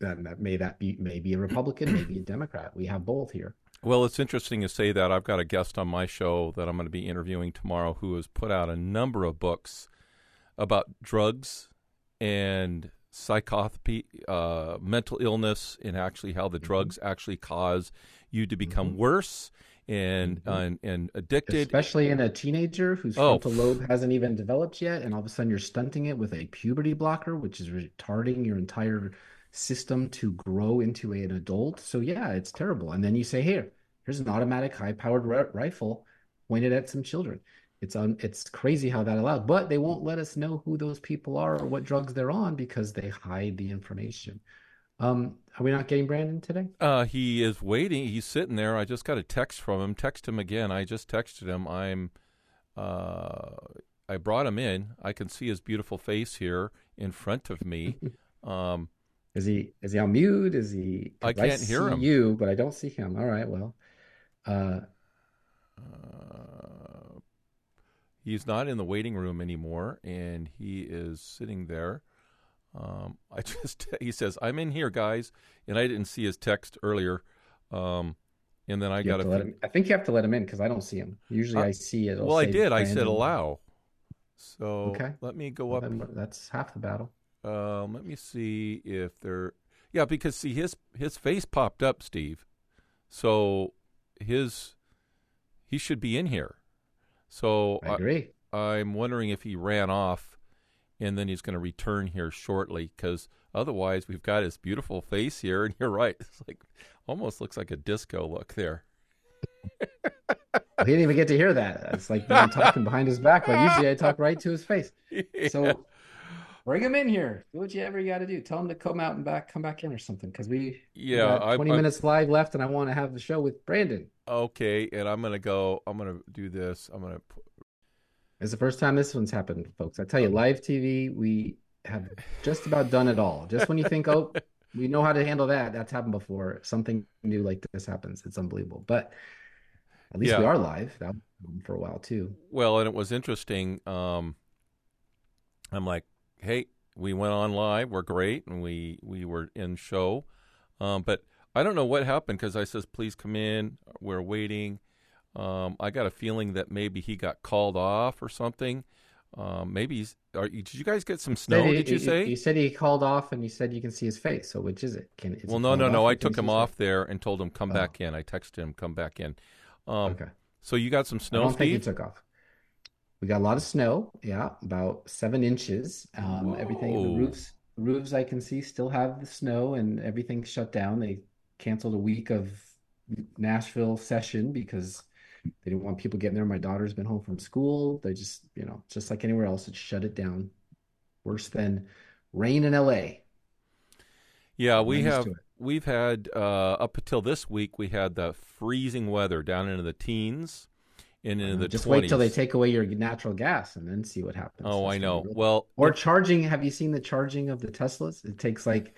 That, that may that be maybe a Republican, maybe a Democrat. We have both here. Well, it's interesting to say that. I've got a guest on my show that I'm going to be interviewing tomorrow who has put out a number of books about drugs and psychopathy, uh, mental illness, and actually how the mm-hmm. drugs actually cause you to become mm-hmm. worse and, mm-hmm. and and addicted, especially in a teenager whose oh. frontal lobe hasn't even developed yet, and all of a sudden you're stunting it with a puberty blocker, which is retarding your entire system to grow into an adult. So yeah, it's terrible. And then you say, here, here's an automatic high-powered rifle pointed at some children. It's it's crazy how that allowed, but they won't let us know who those people are or what drugs they're on because they hide the information. Um, are we not getting Brandon today? Uh, he is waiting. He's sitting there. I just got a text from him. Text him again. I just texted him. I'm. Uh, I brought him in. I can see his beautiful face here in front of me. Um, is he is he on mute? Is he? I can't I hear him. You, but I don't see him. All right. Well, uh, uh, he's not in the waiting room anymore, and he is sitting there. Um, I just he says, "I'm in here, guys," and I didn't see his text earlier. Um, and then I got to. Let him, I think you have to let him in because I don't see him. Usually, uh, I see it. Well, I did. I said allow. So okay. let me go well, up. That's half the battle. Um, let me see if there. Yeah, because see his his face popped up, Steve. So his he should be in here. So I agree. I, I'm wondering if he ran off, and then he's going to return here shortly. Because otherwise, we've got his beautiful face here, and you're right. It's like almost looks like a disco look there. he didn't even get to hear that. It's like I'm talking behind his back. Like usually, I talk right to his face. Yeah. So bring him in here. Do what you ever got to do. Tell him to come out and back, come back in or something. Because we yeah, we 20 I, minutes live left, and I want to have the show with Brandon. Okay, and I'm gonna go. I'm gonna do this. I'm gonna. It's the first time this one's happened, folks. I tell you, live TV, we have just about done it all. Just when you think, oh, we know how to handle that, that's happened before. Something new like this happens. It's unbelievable. But at least yeah. we are live. That for a while too. Well, and it was interesting. Um, I'm like, hey, we went on live. We're great, and we we were in show. Um, but I don't know what happened because I says, please come in. We're waiting. Um, I got a feeling that maybe he got called off or something. Um, maybe he's. Are, did you guys get some snow? He, did you say? You said he called off, and you said you can see his face. So which is it? Can well, no, no, no. I took him off there and told him come oh. back in. I texted him come back in. Um, okay. So you got some snow? I don't Steve? think he took off. We got a lot of snow. Yeah, about seven inches. Um, everything. The roofs, roofs I can see still have the snow, and everything shut down. They canceled a week of Nashville session because they didn't want people getting there. My daughter's been home from school. They just, you know, just like anywhere else, it shut it down. Worse than rain in LA. Yeah, we have we've had uh, up until this week we had the freezing weather down into the teens and in the just 20s. wait till they take away your natural gas and then see what happens. Oh, That's I know. Really... Well, or charging. Have you seen the charging of the Teslas? It takes like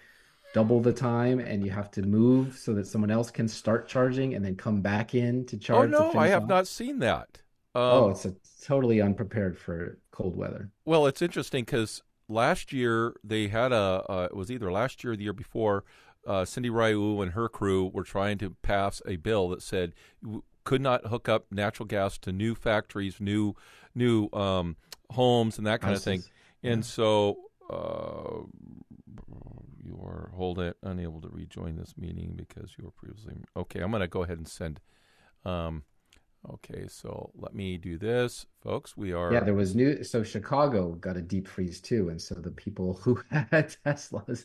double the time, and you have to move so that someone else can start charging and then come back in to charge. Oh no, I have off. not seen that. Um, oh, it's a, totally unprepared for cold weather. Well, it's interesting because last year they had a. Uh, it was either last year or the year before. Uh, Cindy Ryu and her crew were trying to pass a bill that said could not hook up natural gas to new factories, new new um, homes, and that kind Houses. of thing. And yeah. so uh, you are hold it unable to rejoin this meeting because you were previously okay. I'm going to go ahead and send. Um, okay, so let me do this, folks. We are yeah. There was new. So Chicago got a deep freeze too, and so the people who had Teslas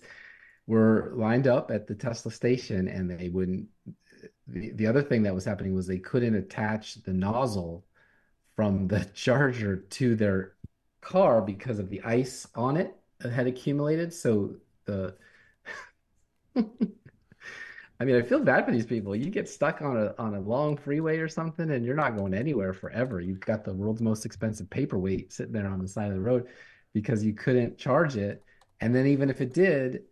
were lined up at the Tesla station and they wouldn't. The, the other thing that was happening was they couldn't attach the nozzle from the charger to their car because of the ice on it that had accumulated. So the I mean, I feel bad for these people. You get stuck on a on a long freeway or something, and you're not going anywhere forever. You've got the world's most expensive paperweight sitting there on the side of the road because you couldn't charge it. And then even if it did,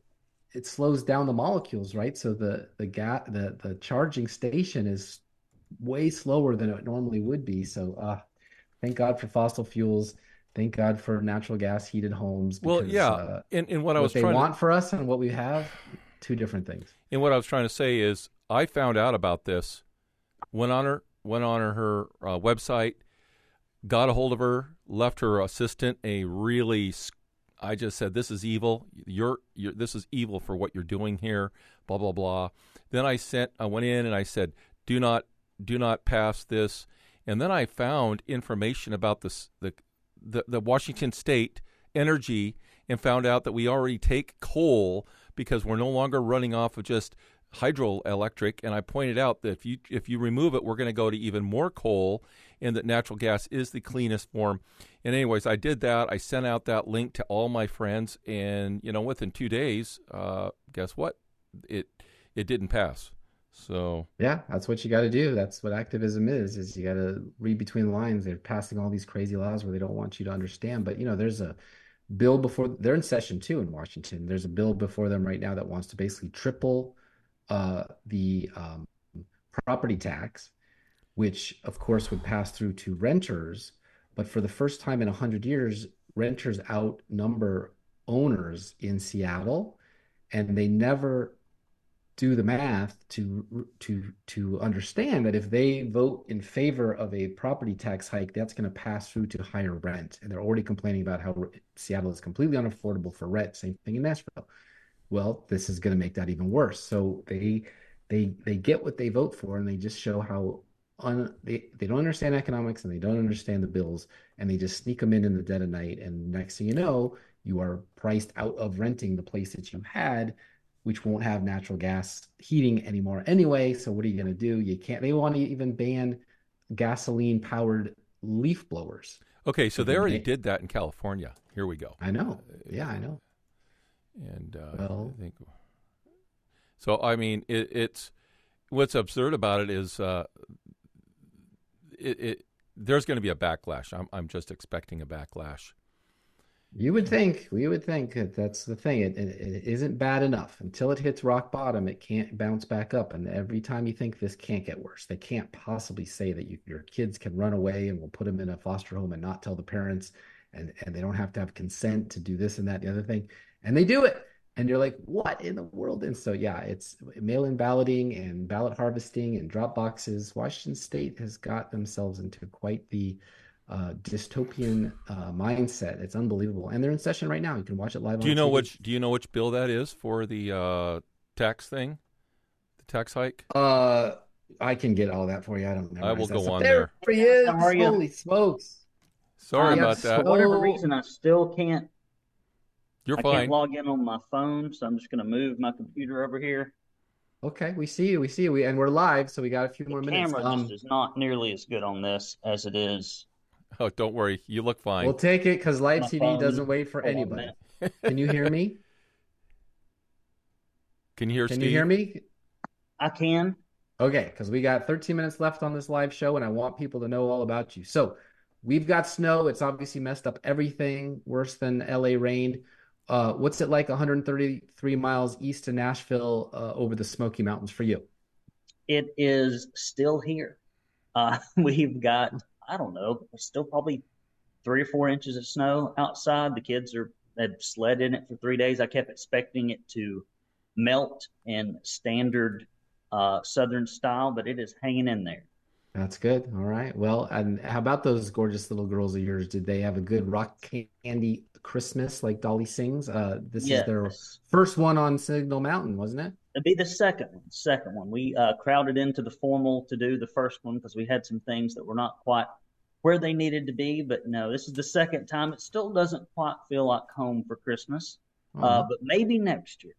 it slows down the molecules, right? So the the gas the the charging station is way slower than it normally would be. So uh, thank God for fossil fuels. Thank God for natural gas heated homes. Because, well, yeah, uh, and, and what, I was they trying want to... for us and what we have, two different things. And what I was trying to say is, I found out about this, went on her went on her, her uh, website, got a hold of her, left her assistant a really. I just said, "This is evil. You're, you're this is evil for what you're doing here." Blah blah blah. Then I sent. I went in and I said, "Do not, do not pass this." And then I found information about this the the, the Washington State Energy and found out that we already take coal because we're no longer running off of just hydroelectric. And I pointed out that if you if you remove it, we're going to go to even more coal, and that natural gas is the cleanest form. And anyways, I did that. I sent out that link to all my friends, and you know, within two days, uh, guess what? It it didn't pass. So yeah, that's what you got to do. That's what activism is. Is you got to read between the lines. They're passing all these crazy laws where they don't want you to understand. But you know, there's a bill before they're in session too in Washington. There's a bill before them right now that wants to basically triple uh, the um, property tax, which of course would pass through to renters. But for the first time in hundred years, renters outnumber owners in Seattle, and they never do the math to to to understand that if they vote in favor of a property tax hike, that's going to pass through to higher rent, and they're already complaining about how Seattle is completely unaffordable for rent. Same thing in Nashville. Well, this is going to make that even worse. So they they they get what they vote for, and they just show how un, they they don't understand economics and they don't understand the bills, and they just sneak them in in the dead of night. And next thing you know, you are priced out of renting the place that you had which won't have natural gas heating anymore anyway. So what are you going to do? You can't. They want to even ban gasoline powered leaf blowers. Okay, so they already did that in California. Here we go. I know. Yeah, I know. And uh, well, I think so. I mean, it, it's what's absurd about it is uh, it, it there's going to be a backlash. I'm I'm just expecting a backlash. You would think, we would think that that's the thing. It, it, it isn't bad enough until it hits rock bottom. It can't bounce back up. And every time you think this can't get worse, they can't possibly say that you, your kids can run away and we'll put them in a foster home and not tell the parents, and and they don't have to have consent to do this and that, the other thing, and they do it. And you're like, what in the world? And so, yeah, it's mail-in balloting and ballot harvesting and drop boxes. Washington State has got themselves into quite the uh, dystopian uh, mindset. It's unbelievable, and they're in session right now. You can watch it live. Do you know TV. which? Do you know which bill that is for the uh, tax thing, the tax hike? Uh, I can get all that for you. I don't know. I will go on there. There he is. Holy smokes! Sorry about that. For whatever reason, I still can't. You're I fine. can't log in on my phone, so I'm just going to move my computer over here. Okay, we see you. We see you. We and we're live, so we got a few the more minutes. Camera Um, is not nearly as good on this as it is. Oh, don't worry. You look fine. we'll take it because live My TV phone. doesn't wait for Hold anybody. Can you hear me? Can you hear Can Steve? you hear me? I can. Okay, because we got 13 minutes left on this live show, and I want people to know all about you. So we've got snow. It's obviously messed up everything, worse than LA rained. Uh, what's it like 133 miles east of Nashville uh, over the Smoky Mountains for you? It is still here. Uh, we've got, I don't know, still probably three or four inches of snow outside. The kids are had sled in it for three days. I kept expecting it to melt in standard uh, southern style, but it is hanging in there. That's good. All right. Well, and how about those gorgeous little girls of yours? Did they have a good rock candy Christmas like Dolly sings? Uh, this is their first one on Signal Mountain, wasn't it? It'd be the second one. Second one. We uh, crowded into the formal to do the first one because we had some things that were not quite where they needed to be. But no, this is the second time. It still doesn't quite feel like home for Christmas, uh, Aw. but maybe next year.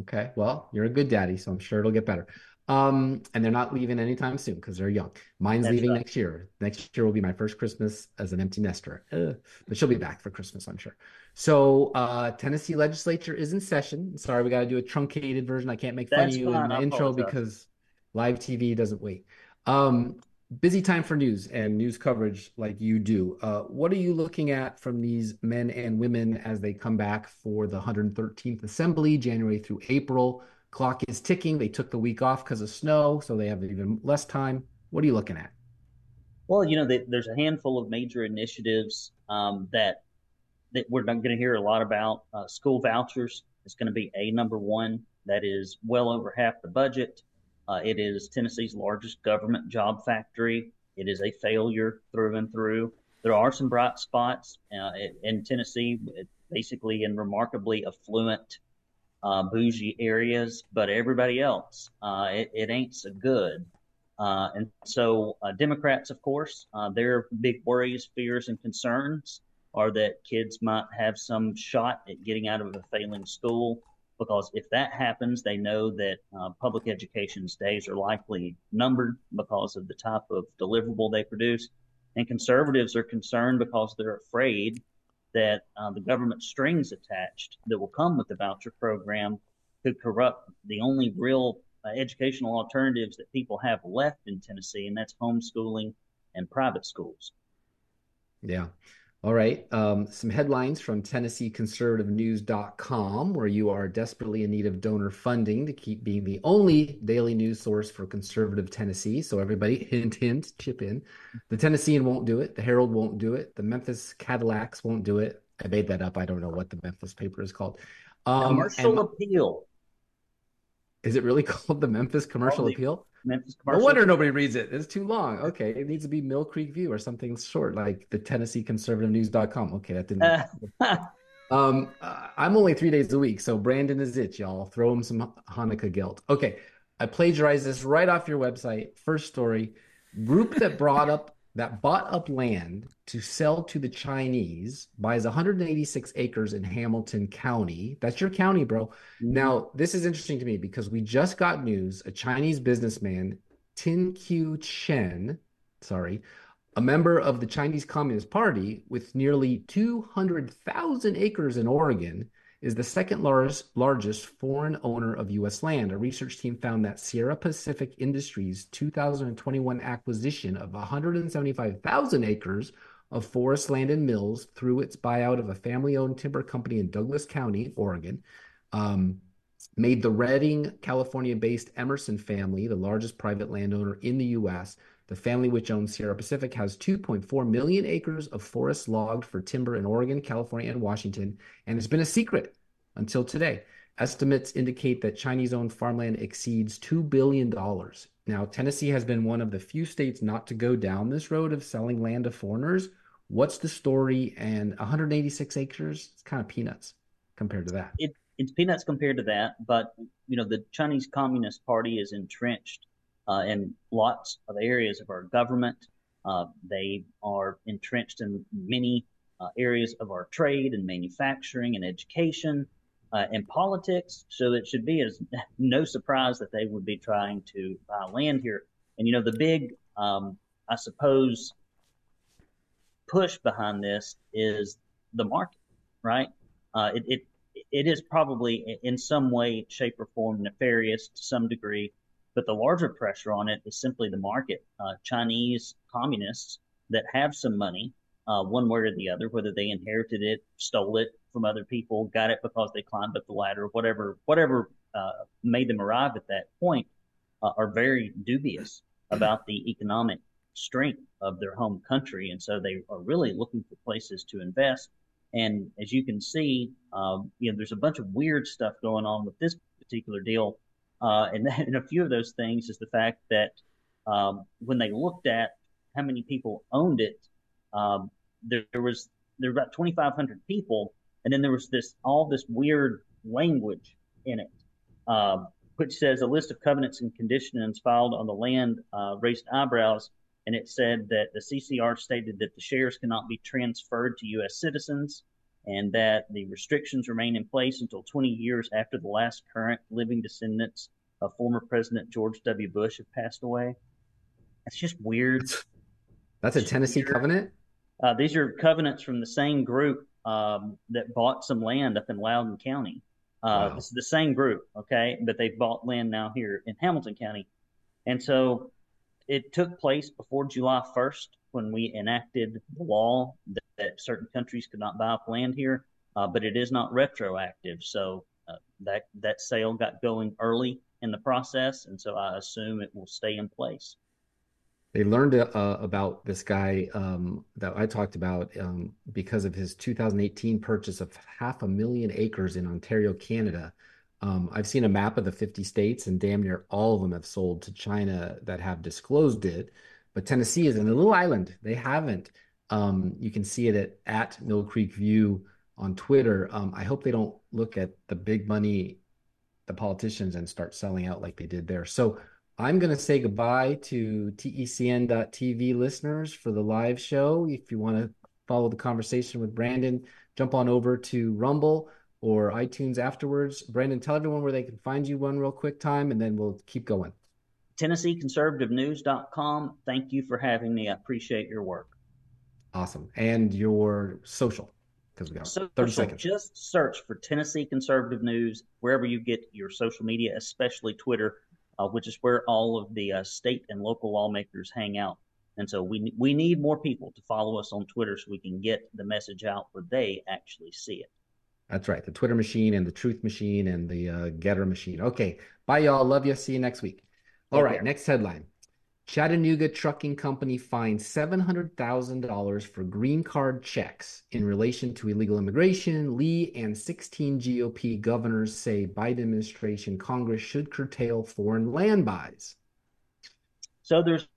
Okay. Well, you're a good daddy, so I'm sure it'll get better. Um, and they're not leaving anytime soon because they're young. Mine's That's leaving right. next year. Next year will be my first Christmas as an empty nester. Ugh. But she'll be back for Christmas, I'm sure. So, uh, Tennessee legislature is in session. Sorry, we got to do a truncated version. I can't make fun of you fine. in the I intro because live TV doesn't wait. Um, busy time for news and news coverage like you do. Uh, what are you looking at from these men and women as they come back for the 113th Assembly, January through April? Clock is ticking. They took the week off because of snow, so they have even less time. What are you looking at? Well, you know, they, there's a handful of major initiatives um, that that we're not going to hear a lot about. Uh, school vouchers is going to be a number one. That is well over half the budget. Uh, it is Tennessee's largest government job factory. It is a failure through and through. There are some bright spots uh, in Tennessee, basically in remarkably affluent, uh, bougie areas, but everybody else, uh, it, it ain't so good. Uh, and so, uh, Democrats, of course, uh, their big worries, fears, and concerns are that kids might have some shot at getting out of a failing school. Because if that happens, they know that uh, public education's days are likely numbered because of the type of deliverable they produce. And conservatives are concerned because they're afraid that uh, the government strings attached that will come with the voucher program could corrupt the only real uh, educational alternatives that people have left in Tennessee, and that's homeschooling and private schools. Yeah. All right. Um, some headlines from TennesseeConservativeNews.com, where you are desperately in need of donor funding to keep being the only daily news source for conservative Tennessee. So, everybody, hint, hint, chip in. The Tennessean won't do it. The Herald won't do it. The Memphis Cadillacs won't do it. I made that up. I don't know what the Memphis paper is called. Um, Commercial and appeal. is it really called the Memphis Commercial Appeal? Memphis No wonder nobody reads it. It's too long. Okay. It needs to be Mill Creek View or something short, like the TennesseeConservativeNews.com. Okay. That didn't. Uh, Um, uh, I'm only three days a week, so Brandon is it, y'all. Throw him some Hanukkah guilt. Okay, I plagiarized this right off your website. First story: group that brought up that bought up land to sell to the Chinese buys 186 acres in Hamilton County. That's your county, bro. Mm-hmm. Now, this is interesting to me because we just got news: a Chinese businessman, Tin Q Chen, sorry, a member of the Chinese Communist Party with nearly 200,000 acres in Oregon, is the second largest, largest foreign owner of U.S. land. A research team found that Sierra Pacific Industries' 2021 acquisition of 175,000 acres of forest land and mills through its buyout of a family owned timber company in Douglas County, Oregon, um, made the Redding, California based Emmerson family the largest private landowner in the U.S. The family, which owns Sierra Pacific, has 2.4 million acres of forest logged for timber in Oregon, California, and Washington, and it's been a secret until today. Estimates indicate that Chinese owned farmland exceeds $2 billion. Now, Tennessee has been one of the few states not to go down this road of selling land to foreigners. What's the story? And 186 acres, it's kind of peanuts compared to that. it, it's peanuts compared to that, but you know the Chinese Communist Party is entrenched uh, in lots of areas of our government. Uh, they are entrenched in many uh, areas of our trade and manufacturing and education uh, and politics. So it should be as no surprise that they would be trying to buy land here. And you know the big, um, I suppose, push behind this is the market, right? Uh, it, it it is probably in some way, shape, or form nefarious to some degree, but the larger pressure on it is simply the market. Uh, Chinese communists that have some money, uh, one way or the other, whether they inherited it, stole it from other people, got it because they climbed up the ladder, whatever, whatever uh, made them arrive at that point, uh, are very dubious about the economic strength of their home country, and so they are really looking for places to invest. And as you can see, um, you know, there's a bunch of weird stuff going on with this particular deal. Uh, and, and a few of those things is the fact that um, when they looked at how many people owned it, um, there, there, was there were about 2,500 people, and then there was this all this weird language in it, um, which says a list of covenants and conditions filed on the land uh, raised eyebrows and it said that the CCR stated that the shares cannot be transferred to U.S. citizens. And that the restrictions remain in place until 20 years after the last current living descendants of former President George W. Bush have passed away. That's just weird. That's a Tennessee covenant? Uh, these are covenants from the same group um, that bought some land up in Loudon County. Uh, wow. This is the same group, okay, but they've bought land now here in Hamilton County. And so it took place before July 1st when we enacted the law that, certain countries could not buy up land here, uh, but it is not retroactive. So uh, that that sale got going early in the process, and so I assume it will stay in place. They learned uh, about this guy um, that I talked about um, because of his 2018 purchase of half a million acres in Ontario, Canada. Um, I've seen a map of the 50 states, and damn near all of them have sold to China that have disclosed it. But Tennessee is in a little island. They haven't. Um, you can see it at, at Mill Creek View on Twitter. Um, I hope they don't look at the big money, the politicians, and start selling out like they did there. So I'm going to say goodbye to TECN.TV listeners for the live show. If you want to follow the conversation with Brandon, jump on over to Rumble or iTunes afterwards. Brandon, tell everyone where they can find you one real quick time, and then we'll keep going. TennesseeConservativeNews.com. Thank you for having me. I appreciate your work. Awesome. And your social, because we got social, 30 seconds. Just search for Tennessee Conservative News wherever you get your social media, especially Twitter uh, which is where all of the uh, state and local lawmakers hang out. And so we we need more people to follow us on Twitter so we can get the message out where they actually see it. That's right. The Twitter machine and the Truth machine and the uh, Gettr machine. Okay. Bye, y'all. Love you. See you next week. All Take right. Care. Next headline. Chattanooga Trucking Company fined $700,000 for green card checks in relation to illegal immigration. Lee and 16 GOP governors say Biden administration Congress should curtail foreign land buys. So there's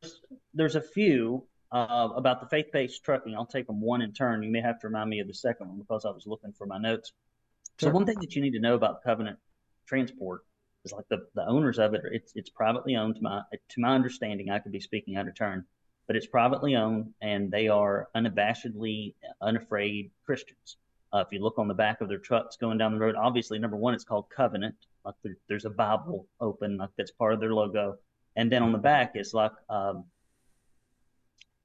there's a few uh, about the faith-based trucking. I'll take them one in turn. You may have to remind me of the second one because I was looking for my notes. Sure. So one thing that you need to know about Covenant Transport is like the, the owners of it. It's it's privately owned. To my to my understanding, I could be speaking out of turn, but it's privately owned, and they are unabashedly unafraid Christians. Uh, if you look on the back of their trucks going down the road, obviously number one, it's called Covenant. Like there, there's a Bible open, like that's part of their logo, and then on the back it's like um,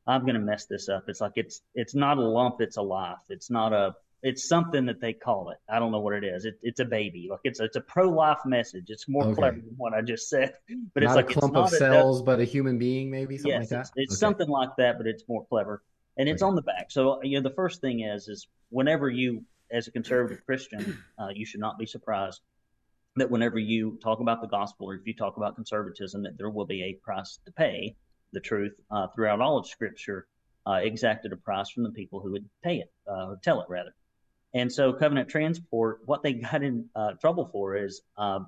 I'm gonna mess this up. It's like it's it's not a lump, it's a life. It's not a it's something that they call it. I don't know what it is. It, it's a baby. Like it's a, it's a pro life message. It's more okay. clever than what I just said. But not it's like a clump of cells, but a human being, maybe something yes, like that. It's, it's okay. something like that, but it's more clever. And it's okay. on the back. So you know, the first thing is is whenever you, as a conservative Christian, uh, you should not be surprised that whenever you talk about the gospel or if you talk about conservatism, that there will be a price to pay. The truth uh, throughout all of Scripture uh, exacted a price from the people who would pay it, uh, tell it rather. And so Covenant Transport, what they got in uh, trouble for is uh,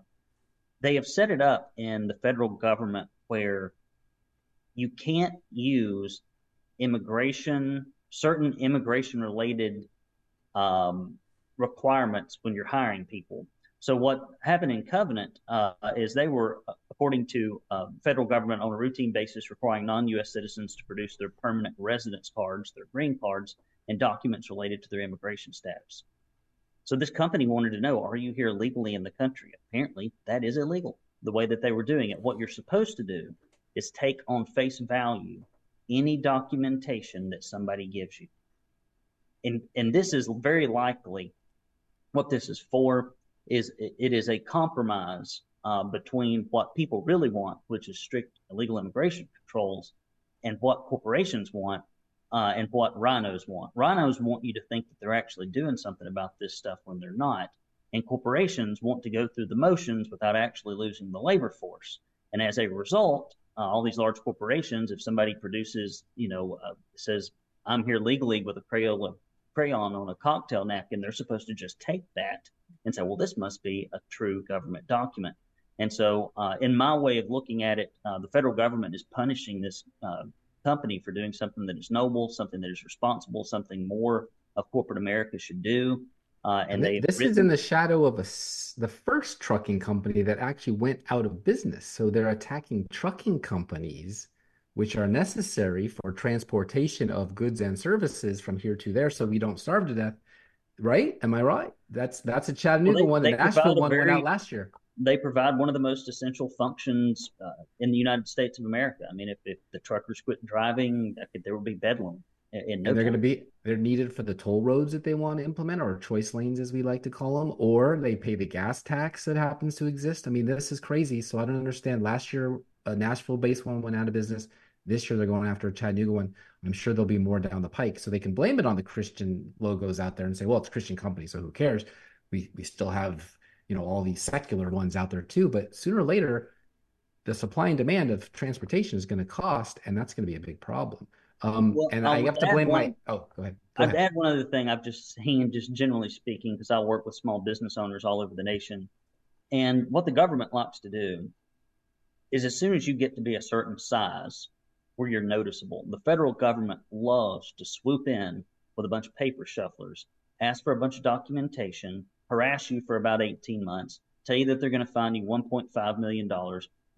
they have set it up in the federal government where you can't use immigration, certain immigration related um, requirements when you're hiring people. So what happened in Covenant uh, is they were, according to uh, federal government, on a routine basis, requiring non-U.S. citizens to produce their permanent residence cards, their green cards, and documents related to their immigration status. So this company wanted to know, are you here legally in the country? Apparently, that is illegal. The way that they were doing it. What you're supposed to do is take on face value any documentation that somebody gives you. And and this is very likely what this is for is it is a compromise uh, between what people really want, which is strict illegal immigration controls, and what corporations want, uh, and what rhinos want. Rhinos want you to think that they're actually doing something about this stuff when they're not. And corporations want to go through the motions without actually losing the labor force. And as a result, uh, all these large corporations, if somebody produces, you know, uh, says, I'm here legally with a Crayola crayon on a cocktail napkin, they're supposed to just take that and say, well, this must be a true government document. And so, uh, in my way of looking at it, uh, the federal government is punishing this uh, company for doing something that is noble, something that is responsible, something more of corporate America should do. Uh, and, and they this written... is in the shadow of a, the first trucking company that actually went out of business. So they're attacking trucking companies, which are necessary for transportation of goods and services from here to there, so we don't starve to death. right? Am I right? That's that's a Chattanooga well, they, one. The Nashville one very, went out last year. They provide one of the most essential functions uh, in the United States of America. I mean, if, if the truckers quit driving, there will be bedlam. In no and they're going to be they're needed for the toll roads that they want to implement, or choice lanes as we like to call them, or they pay the gas tax that happens to exist. I mean, this is crazy. So I don't understand. Last year, a Nashville-based one went out of business. This year, they're going after a Chattanooga one. I'm sure there'll be more down the pike. So they can blame it on the Christian logos out there and say, well, it's a Christian company, so who cares? We we still have you know all these secular ones out there too. But sooner or later, the supply and demand of transportation is going to cost, and that's going to be a big problem. Um, well, and I have to blame one, my. Oh, go ahead. Go I'd ahead. add one other thing I've just seen, just generally speaking, because I work with small business owners all over the nation. And what the government likes to do is as soon as you get to be a certain size where you're noticeable, the federal government loves to swoop in with a bunch of paper shufflers, ask for a bunch of documentation, harass you for about 18 months, tell you that they're going to find you $1.5 million,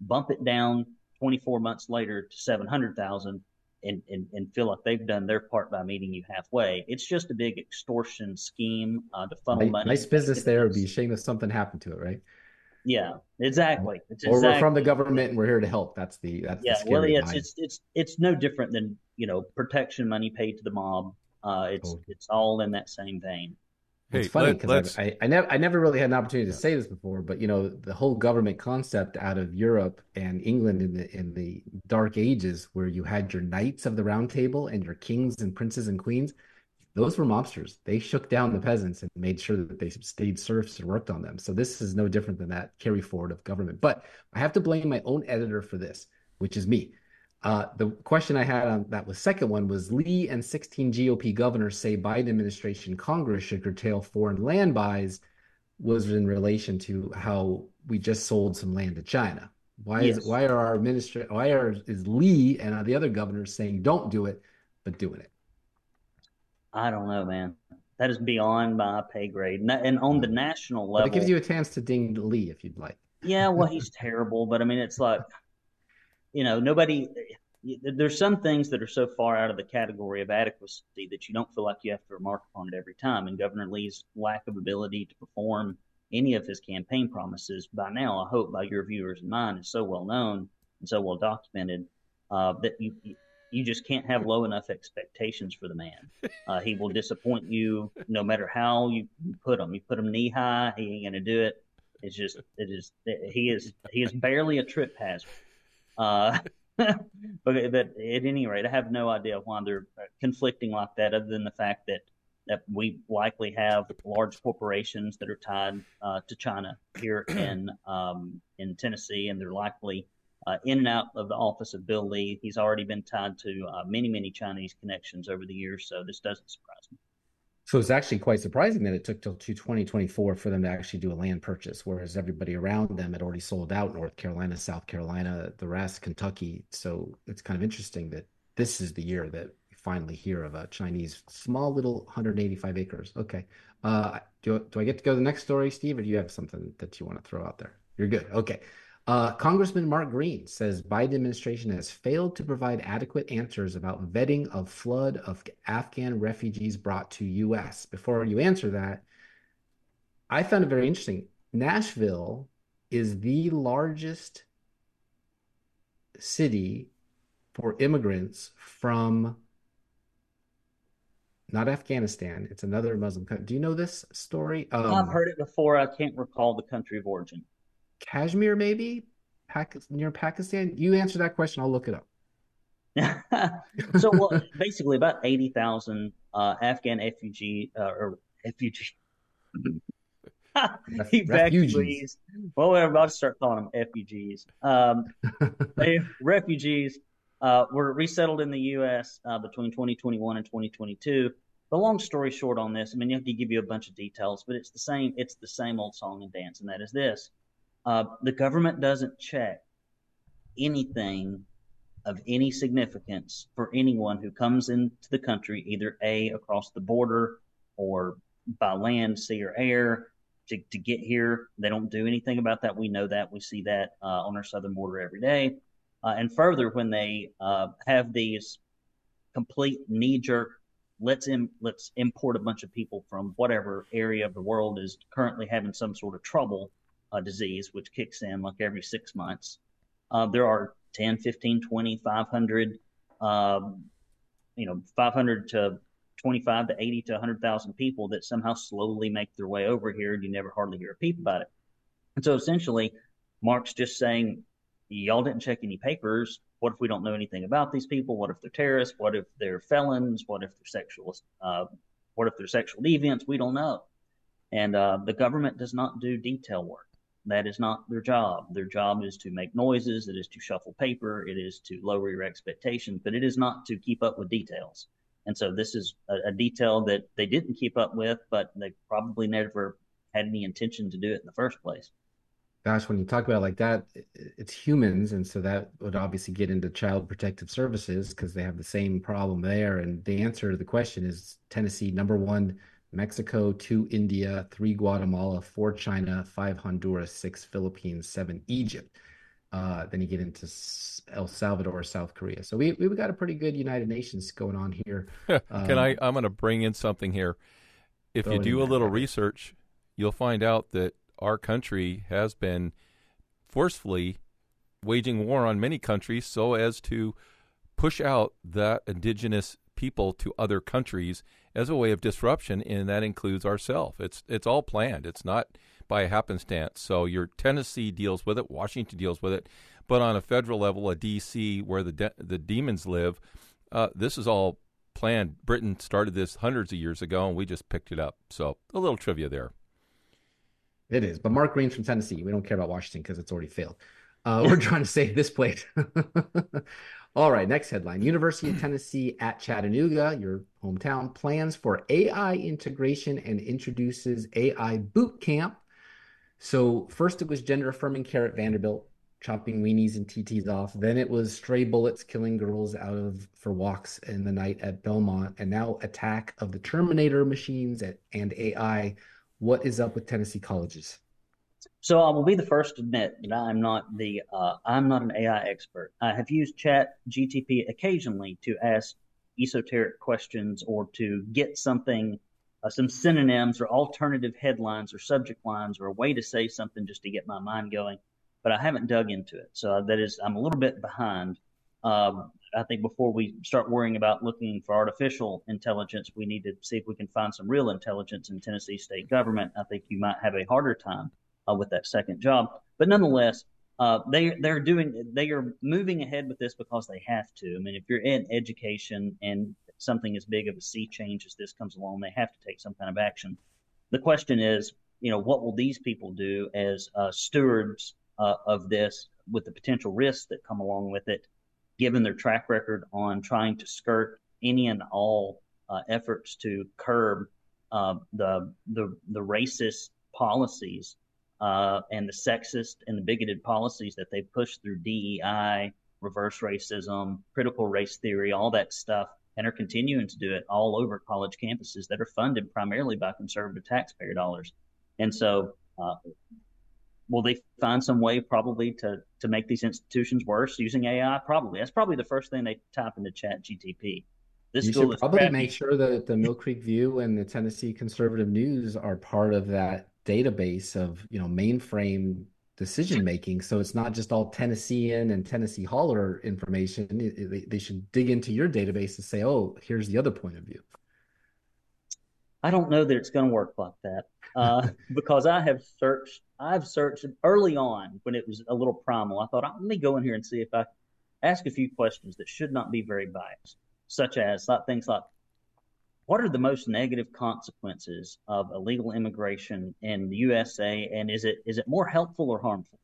bump it down 24 months later to 700,000 and, and, and feel like they've done their part by meeting you halfway. It's just a big extortion scheme uh, to funnel nice, money. Nice business there. It'd be a shame if something happened to it, right? Yeah, exactly. It's or exactly. we're from the government and we're here to help. That's the that's yeah. The well, yeah, it's, it's it's it's no different than you know protection money paid to the mob. Uh, it's oh. it's all in that same vein. Hey, it's funny because I, I never I never really had an opportunity to say this before, but you know the whole government concept out of Europe and England in the in the Dark Ages, where you had your knights of the Round Table and your kings and princes and queens, those were mobsters. They shook down the peasants and made sure that they stayed serfs and worked on them. So this is no different than that carry forward of government. But I have to blame my own editor for this, which is me. Uh, the question I had on that was second one was Lee and 16 GOP governors say Biden administration Congress should curtail foreign land buys was in relation to how we just sold some land to China. Why yes. is why are our minister why are is Lee and the other governors saying don't do it but doing it? I don't know, man. That is beyond my pay grade. And on the national level, but it gives you a chance to ding Lee if you'd like. Yeah, well, he's terrible, but I mean, it's like you know, nobody. There's some things that are so far out of the category of adequacy that you don't feel like you have to remark upon it every time. And Governor Lee's lack of ability to perform any of his campaign promises by now, I hope by your viewers and mine, is so well known and so well documented uh, that you you just can't have low enough expectations for the man. Uh, he will disappoint you no matter how you put him. You put him knee high, he ain't gonna do it. It's just it is he is he is barely a trip hazard. Uh, but, but at any rate, I have no idea why they're conflicting like that, other than the fact that that we likely have large corporations that are tied uh, to China here in um, in Tennessee, and they're likely uh, in and out of the office of Bill Lee. He's already been tied to uh, many many Chinese connections over the years, so this doesn't surprise me. So it's actually quite surprising that it took till 2024 for them to actually do a land purchase, whereas everybody around them had already sold out North Carolina, South Carolina, the rest, Kentucky. So it's kind of interesting that this is the year that we finally hear of a Chinese small little 185 acres. Okay. Uh, do, do I get to go to the next story, Steve, or do you have something that you want to throw out there? You're good. Okay. Uh, Congressman Mark Green says Biden administration has failed to provide adequate answers about vetting of flood of Afghan refugees brought to U.S. Before you answer that, I found it very interesting. Nashville is the largest city for immigrants from not Afghanistan. It's another Muslim country. Do you know this story? Um, I've heard it before. I can't recall the country of origin. Kashmir, maybe near Pakistan. You answer that question. I'll look it up. so, well, basically, about eighty thousand uh, Afghan refugee uh, or refugee. refugees. Well, we're about to start calling them refugees. Um, refugees uh, were resettled in the U.S. Uh, between 2021 and 2022. The long story short on this, I mean, I have to give you a bunch of details, but it's the same. It's the same old song and dance, and that is this: uh, the government doesn't check anything of any significance for anyone who comes into the country, either A, across the border or by land, sea, or air to, to get here. They don't do anything about that. We know that. We see that uh, on our southern border every day. Uh, and further, when they uh, have these complete knee jerk let's Im- let's import a bunch of people from whatever area of the world is currently having some sort of trouble disease, which kicks in like every six months. Uh, there are 10, 15, 20, 500, um, you know, 500 to 25 to 80 to 100,000 people that somehow slowly make their way over here and you never hardly hear a peep about it. And so essentially, Mark's just saying, y'all didn't check any papers. What if we don't know anything about these people? What if they're terrorists? What if they're felons? What if they're sexual? Uh, what if they're sexual deviants? We don't know. And uh, the government does not do detail work. That is not their job. Their job is to make noises. It is to shuffle paper. It is to lower your expectations, but it is not to keep up with details. And so this is a, a detail that they didn't keep up with, but they probably never had any intention to do it in the first place gosh, when you talk about like that, it's humans, and so that would obviously get into child protective services because they have the same problem there. And the answer to the question is Tennessee number one, Mexico, two India, three Guatemala, four China, five Honduras, six Philippines, seven Egypt. Uh, then you get into El Salvador, South Korea. So we we got a pretty good United Nations going on here. Can um, I? I'm going to bring in something here. If you do a little research, you'll find out that our country has been forcefully waging war on many countries so as to push out that indigenous people to other countries as a way of disruption, and that includes ourselves. It's it's all planned. It's not by happenstance. So your Tennessee deals with it, Washington deals with it, but on a federal level, a D.C. where the de- the demons live, uh, this is all planned. Britain started this hundreds of years ago, and we just picked it up. So a little trivia there. It is, but Mark Green's from Tennessee. We don't care about Washington because it's already failed. Uh, we're trying to save this plate. All right, next headline University of Tennessee at Chattanooga, your hometown, plans for AI integration and introduces AI boot camp. So, first it was gender affirming care at Vanderbilt, chopping weenies and TTs off. Then it was stray bullets killing girls out of for walks in the night at Belmont. And now attack of the Terminator machines at, and AI what is up with Tennessee colleges? So I will be the first to admit that I'm not the uh, I'm not an AI expert. I have used Chat GTP occasionally to ask esoteric questions or to get something, uh, some synonyms or alternative headlines or subject lines or a way to say something just to get my mind going. But I haven't dug into it, so that is I'm a little bit behind. Um, I think before we start worrying about looking for artificial intelligence, we need to see if we can find some real intelligence in Tennessee state government. I think you might have a harder time with that second job, but nonetheless, uh, they they're doing they are moving ahead with this because they have to. I mean, if you're in education and something as big of a sea change as this comes along, they have to take some kind of action. The question is, you know, what will these people do as uh, stewards uh, of this with the potential risks that come along with it? given their track record on trying to skirt any and all uh, efforts to curb uh, the, the the racist policies uh, and the sexist and the bigoted policies that they pushed through DEI, reverse racism, critical race theory, all that stuff, and are continuing to do it all over college campuses that are funded primarily by conservative taxpayer dollars. And so, uh, will they find some way probably to to make these institutions worse using AI? Probably. That's probably the first thing they type into Chat GTP. This you should probably crappy. make sure that the Mill Creek View and the Tennessee Conservative News are part of that database of you know mainframe decision making. So it's not just all Tennessean and Tennessee Holler information. They should dig into your database and say, oh, here's the other point of view. I don't know that it's going to work like that uh, because I have searched. I've searched early on when it was a little primal. I thought, let me go in here and see if I ask a few questions that should not be very biased, such as things like, what are the most negative consequences of illegal immigration in the USA, and is it is it more helpful or harmful?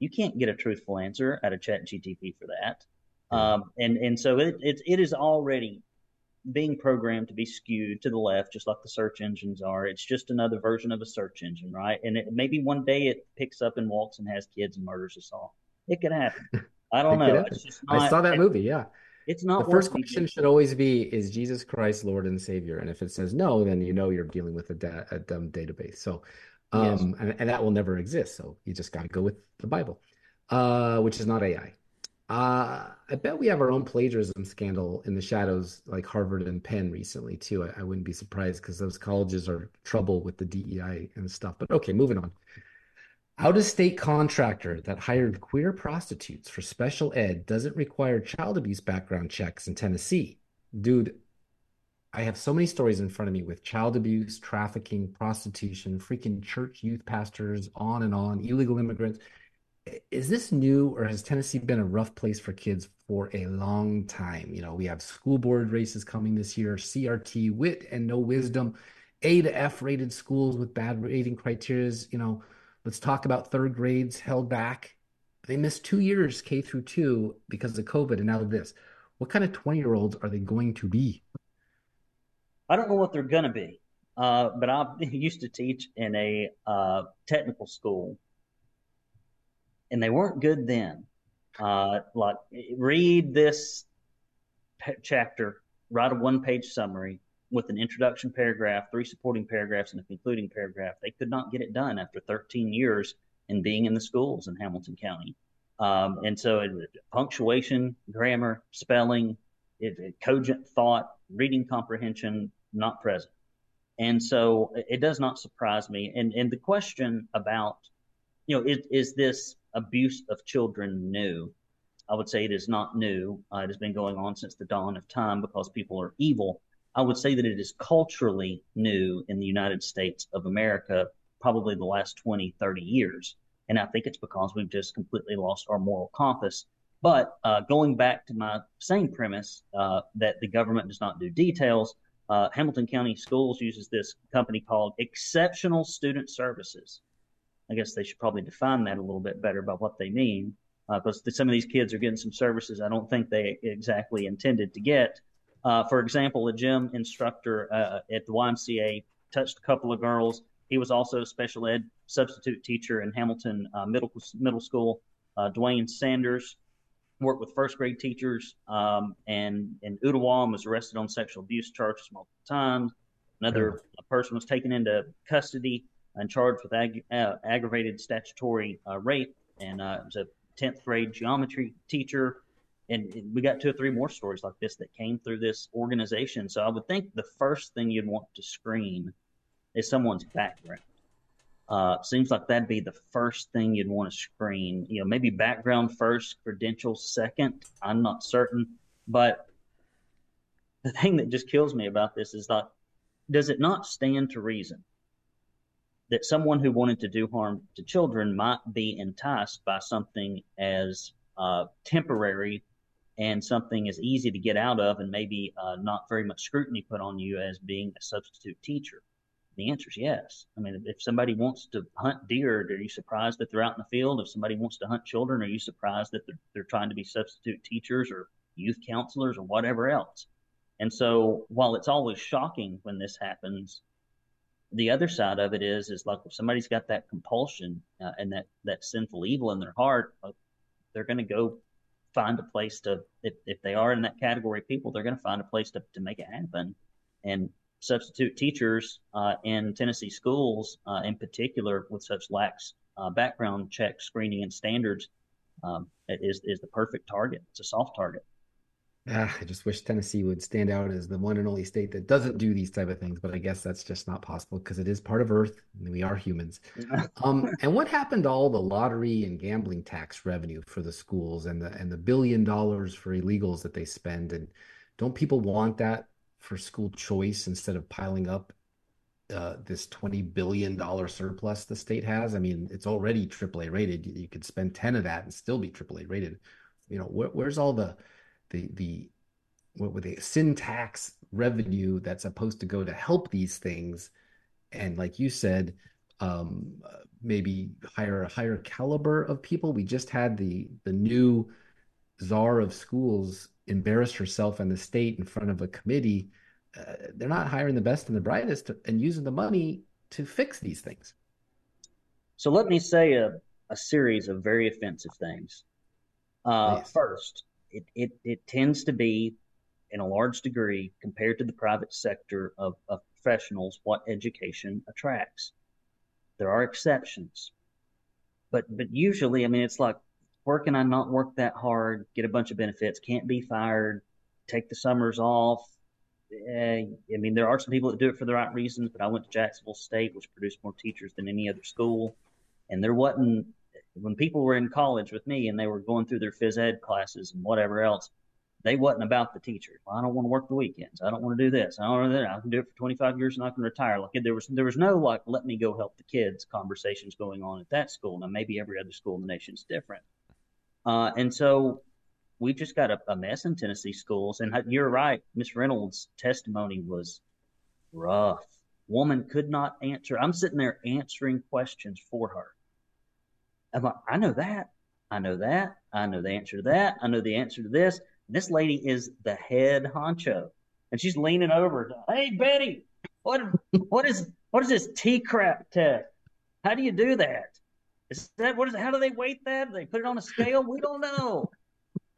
You can't get a truthful answer out of Chat GTP for that. Um, and and so it, it it is already being programmed to be skewed to the left, just like the search engines are. It's just another version of a search engine, right? And it, maybe one day it picks up and walks and has kids and murders us all. It could happen. I don't know. Not, I saw that movie. Yeah. It's not. The first question should always be: Is Jesus Christ Lord and Savior? And if it says no, then you know you're dealing with a, da- a dumb database. So, um, yes. and, and, that will never exist. So you just got to go with the Bible, uh, which is not AI. Uh, I bet we have our own plagiarism scandal in the shadows, like Harvard and Penn recently too. I, I wouldn't be surprised because those colleges are trouble with the DEI and stuff. But okay, moving on. Out of state contractor that hired queer prostitutes for special ed doesn't require child abuse background checks in Tennessee. Dude, I have so many stories in front of me with child abuse, trafficking, prostitution, freaking church youth pastors, on and on, illegal immigrants. Is this new or has Tennessee been a rough place for kids for a long time? You know, we have school board races coming this year, CRT, wit and no wisdom, A to F rated schools with bad rating criteria. You know, let's talk about third grades held back. They missed two years, K through two, because of COVID, and now this. What kind of 20 year olds are they going to be? I don't know what they're going to be, uh, but I used to teach in a uh, technical school, and they weren't good then. Uh, like, read this chapter, write a one page summary with an introduction paragraph, three supporting paragraphs, and a concluding paragraph. They could not get it done after 13 years in being in the schools in Hamilton County. Um, and so, it, punctuation, grammar, spelling, it, it, cogent thought, reading comprehension, not present. And so it does not surprise me. And and the question about, you know, is, is this abuse of children new? I would say it is not new. Uh, it has been going on since the dawn of time because people are evil. I would say that it is culturally new in the United States of America, probably the last 20, 30 years. And I think it's because we've just completely lost our moral compass. But uh, going back to my same premise uh, that the government does not do details, uh, Hamilton County Schools uses this company called Exceptional Student Services. I guess they should probably define that a little bit better by what they mean, because uh, some of these kids are getting some services I don't think they exactly intended to get. Uh, for example, a gym instructor uh, at the YMCA touched a couple of girls. He was also a special ed substitute teacher in Hamilton uh, Middle Middle School. Uh, Dwayne Sanders worked with first grade teachers, um, and and Ooltewah was arrested on sexual abuse charges multiple times. Another person was taken into custody and charged with ag- uh, aggravated statutory uh, rape, and uh, was a tenth grade geometry teacher. And we got two or three more stories like this that came through this organization. So I would think the first thing you'd want to screen is someone's background. Uh, seems like that'd be the first thing you'd want to screen. You know, maybe background first, credentials second. I'm not certain, but the thing that just kills me about this is that does it not stand to reason that someone who wanted to do harm to children might be enticed by something as uh, temporary and something is easy to get out of and maybe uh, not very much scrutiny put on you as being a substitute teacher? The answer is yes. I mean, if somebody wants to hunt deer, are you surprised that they're out in the field? If somebody wants to hunt children, are you surprised that they're, they're trying to be substitute teachers or youth counselors or whatever else? And so while it's always shocking when this happens, the other side of it is, is like if somebody's got that compulsion uh, and that, that sinful evil in their heart, uh, they're going to go find a place to, if, if they are in that category of people, they're going to find a place to, to make it happen. And substitute teachers uh, in Tennessee schools, uh, in particular, with such lax uh, background check screening and standards, um, is is the perfect target. It's a soft target. Ah, I just wish Tennessee would stand out as the one and only state that doesn't do these type of things, but I guess that's just not possible because it is part of Earth and we are humans. um, and what happened to all the lottery and gambling tax revenue for the schools and the and the billion dollars for illegals that they spend? And don't people want that for school choice instead of piling up uh, this twenty billion dollar surplus the state has. I mean, it's already AAA rated. You could spend ten of that and still be AAA rated. You know, where, where's all the the the what would they sin tax revenue that's supposed to go to help these things? And like you said, um, maybe hire a higher caliber of people. We just had the the new czar of schools embarrass herself and the state in front of a committee. Uh, they're not hiring the best and the brightest to, and using the money to fix these things. So let me say a, a series of very offensive things. Uh, first, it, it, it tends to be, in a large degree, compared to the private sector of, of professionals, what education attracts. There are exceptions, but but usually, I mean, it's like where can I not work that hard, get a bunch of benefits, can't be fired, take the summers off. Eh, I mean, there are some people that do it for the right reasons, but I went to Jacksonville State, which produced more teachers than any other school. And there wasn't, when people were in college with me and they were going through their phys ed classes and whatever else, they wasn't about the teachers. Well, I don't want to work the weekends. I don't want to do this. I don't want to do that. I can do it for 25 years and I can retire. Like there was, there was no like, let me go help the kids conversations going on at that school. Now, maybe every other school in the nation is different. Uh, and so we just got a, a, mess in Tennessee schools. And you're right. Miss Reynolds' testimony was rough. Woman could not answer. I'm sitting there answering questions for her. I'm like, I know that. I know that. I know the answer to that. I know the answer to this. This lady is the head honcho, and she's leaning over. Hey, Betty, what what is what is this TCAP test? How do you do that? Is that what is? How do they weight that? Do they put it on a scale? We don't know.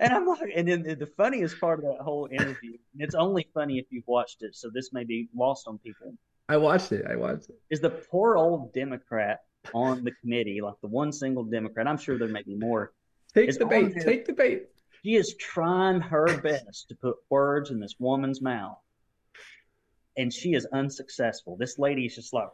And I'm like, and then the funniest part of that whole interview, it's only funny if you've watched it, so this may be lost on people. I watched it. I watched it. Is the poor old Democrat on the committee, like the one single Democrat? I'm sure there may be more. Take the bait. Take the bait. She is trying her best to put words in this woman's mouth, and she is unsuccessful. This lady is just like,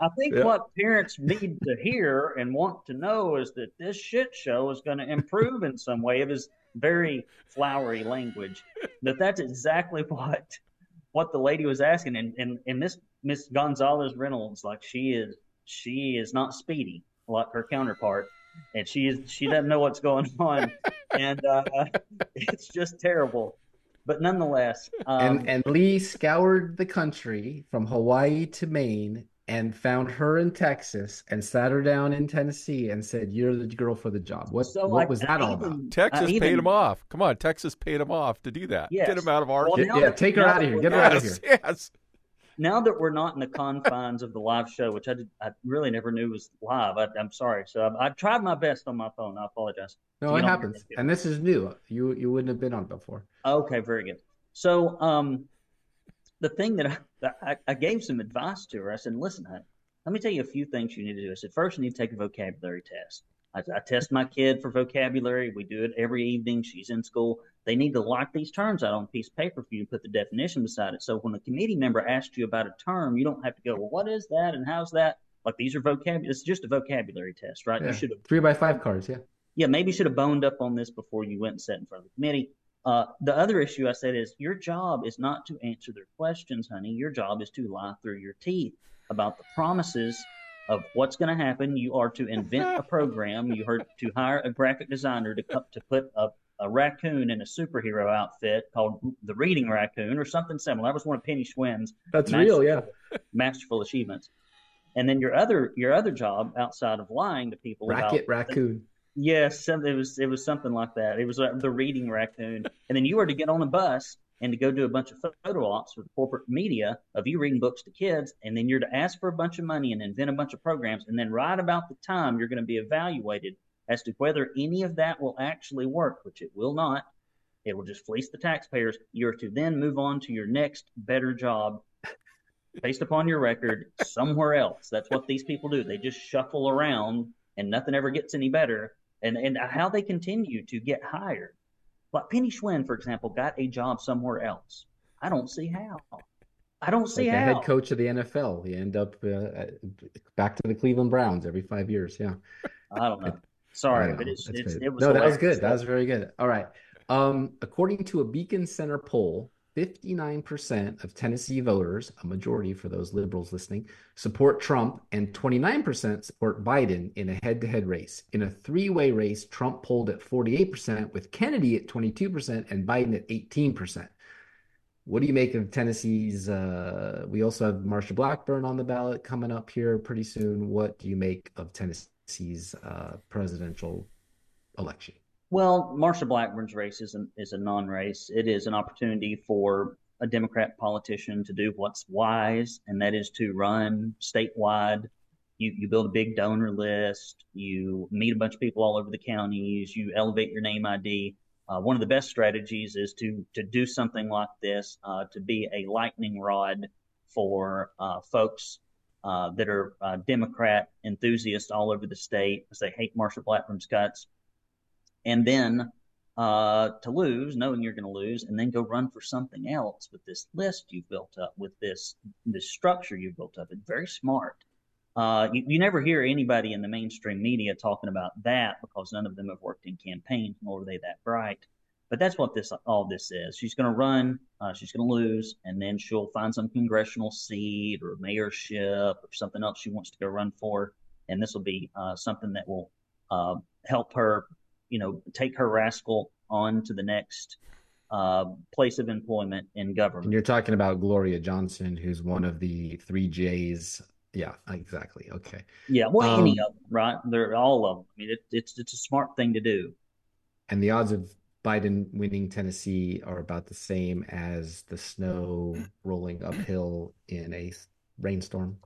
I think yeah. what parents need to hear and want to know is that this shit show is going to improve in some way. It was very flowery language. That that's exactly what what the lady was asking, and and and Miss Miss Gonzalez Reynolds, like she is she is not speedy like her counterpart and she is she doesn't know what's going on, and uh, it's just terrible. But nonetheless, um, and and Lee scoured the country from Hawaii to Maine and found her in Texas and sat her down in Tennessee and said, "You're the girl for the job." What so what was that all about? Texas even, paid him off. Come on, Texas paid him off to do that. Yes. Get him out of our. Well, yeah, take her out of here. Get her yes, out of here. Yes now that we're not in the confines of the live show, which I, did, I really never knew was live, I, am sorry. So I, I, tried my best on my phone. I apologize. No, it happens, and this is new. You you wouldn't have been on before. Okay, very good. So um, the thing that I, I, I gave some advice to her, I said, listen, honey, let me tell you a few things you need to do. I said, first, you need to take a vocabulary test. I, I, test my kid for vocabulary. We do it every evening. She's in school. They need to lock these terms out on a piece of paper for you and put the definition beside it. So when a committee member asks you about a term, you don't have to go, well, what is that and how's that? Like these are vocabulary. It's just a vocabulary test, right? Yeah. You should have three by five cards. Yeah. Yeah. Maybe you should have boned up on this before you went and sat in front of the committee. Uh, the other issue I said is your job is not to answer their questions, honey. Your job is to lie through your teeth about the promises of what's going to happen. You are to invent a program. You are to hire a graphic designer to to put a, a raccoon in a superhero outfit called the Reading Raccoon or something similar. That was one of Penny Schwinn's. That's real, yeah. Masterful achievements. And then your other your other job outside of lying to people Racket about, Raccoon. Yes, it was it was something like that. It was the Reading Raccoon. And then you were to get on a bus and to go do a bunch of photo ops with corporate media of you reading books to kids, and then you're to ask for a bunch of money and invent a bunch of programs, and then right about the time you're going to be evaluated as to whether any of that will actually work, which it will not. It will just fleece the taxpayers. You're to then move on to your next better job based upon your record somewhere else. That's what these people do. They just shuffle around and nothing ever gets any better. And and how they continue to get hired like Penny Schwinn, for example, got a job somewhere else. I don't see how. I don't see like how. The head coach of the NFL. He end up uh, back to the Cleveland Browns every five years. Yeah. I don't know. Sorry, but it's, it's it was no. That was good. That was very good. All right. Um, according to a Beacon Center poll, 59% of Tennessee voters, a majority for those liberals listening, support Trump, and 29% support Biden in a head to head race. In a three way race, Trump polled at 48%, with Kennedy at 22%, and Biden at 18%. What do you make of Tennessee's? Uh, we also have Marsha Blackburn on the ballot coming up here pretty soon. What do you make of Tennessee's uh, presidential election? Well, Marsha Blackburn's race is, is a non race. It is an opportunity for a Democrat politician to do what's wise, and that is to run statewide. You, you build a big donor list, you meet a bunch of people all over the counties, you elevate your name ID. Uh, one of the best strategies is to, to do something like this, uh, to be a lightning rod for uh, folks uh, that are uh, Democrat enthusiasts all over the state they hate Marsha Blackburn's guts and then uh, to lose, knowing you're going to lose, and then go run for something else with this list you've built up, with this this structure you've built up. It's very smart. Uh, you, you, never hear anybody in the mainstream media talking about that because none of them have worked in campaigns, nor are they that bright. But that's what this all this is. She's going to run, uh, she's going to lose, and then she'll find some congressional seat or mayorship or something else she wants to go run for, and this will be uh, something that will uh, help her you know, take her rascal on to the next uh, place of employment in government. And you're talking about Gloria Johnson, who's one of the three J's. Yeah, exactly. Okay. Yeah, well, um, any of them, right? They're all of them. I mean, it, it's it's a smart thing to do. And the odds of Biden winning Tennessee are about the same as the snow rolling uphill in a rainstorm.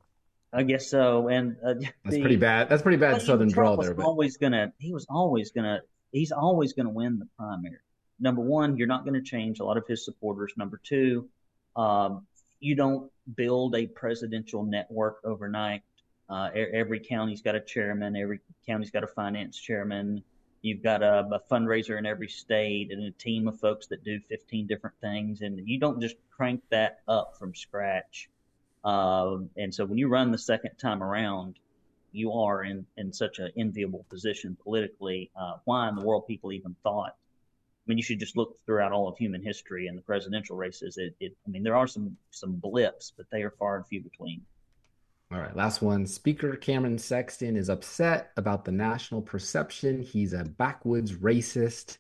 I guess so. And uh, that's the, pretty bad. That's pretty bad Southern draw there. But always gonna. He was always gonna he's always going to win the primary. Number one, you're not going to change a lot of his supporters. Number two, um, you don't build a presidential network overnight. Uh, every county's got a chairman. Every county's got a finance chairman. You've got a, a, fundraiser in every state and a team of folks that do 15 different things. And you don't just crank that up from scratch. Uh, and so when you run the second time around, you are in, in such an enviable position politically. Uh, why in the world people even thought? I mean, you should just look throughout all of human history and the presidential races. It, it, I mean, there are some some blips, but they are far and few between. All right, last one. Speaker Cameron Sexton is upset about the national perception. He's a backwoods racist,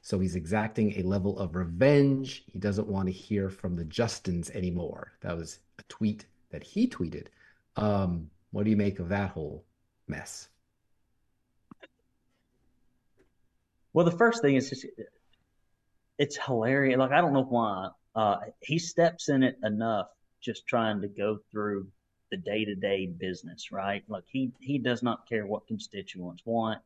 so he's exacting a level of revenge. He doesn't want to hear from the Justins anymore. That was a tweet that he tweeted. Um, what do you make of that whole mess? Well, the first thing is just, it's hilarious. Like I don't know why uh, he steps in it enough, just trying to go through the day to day business, right? Like he he does not care what constituents want.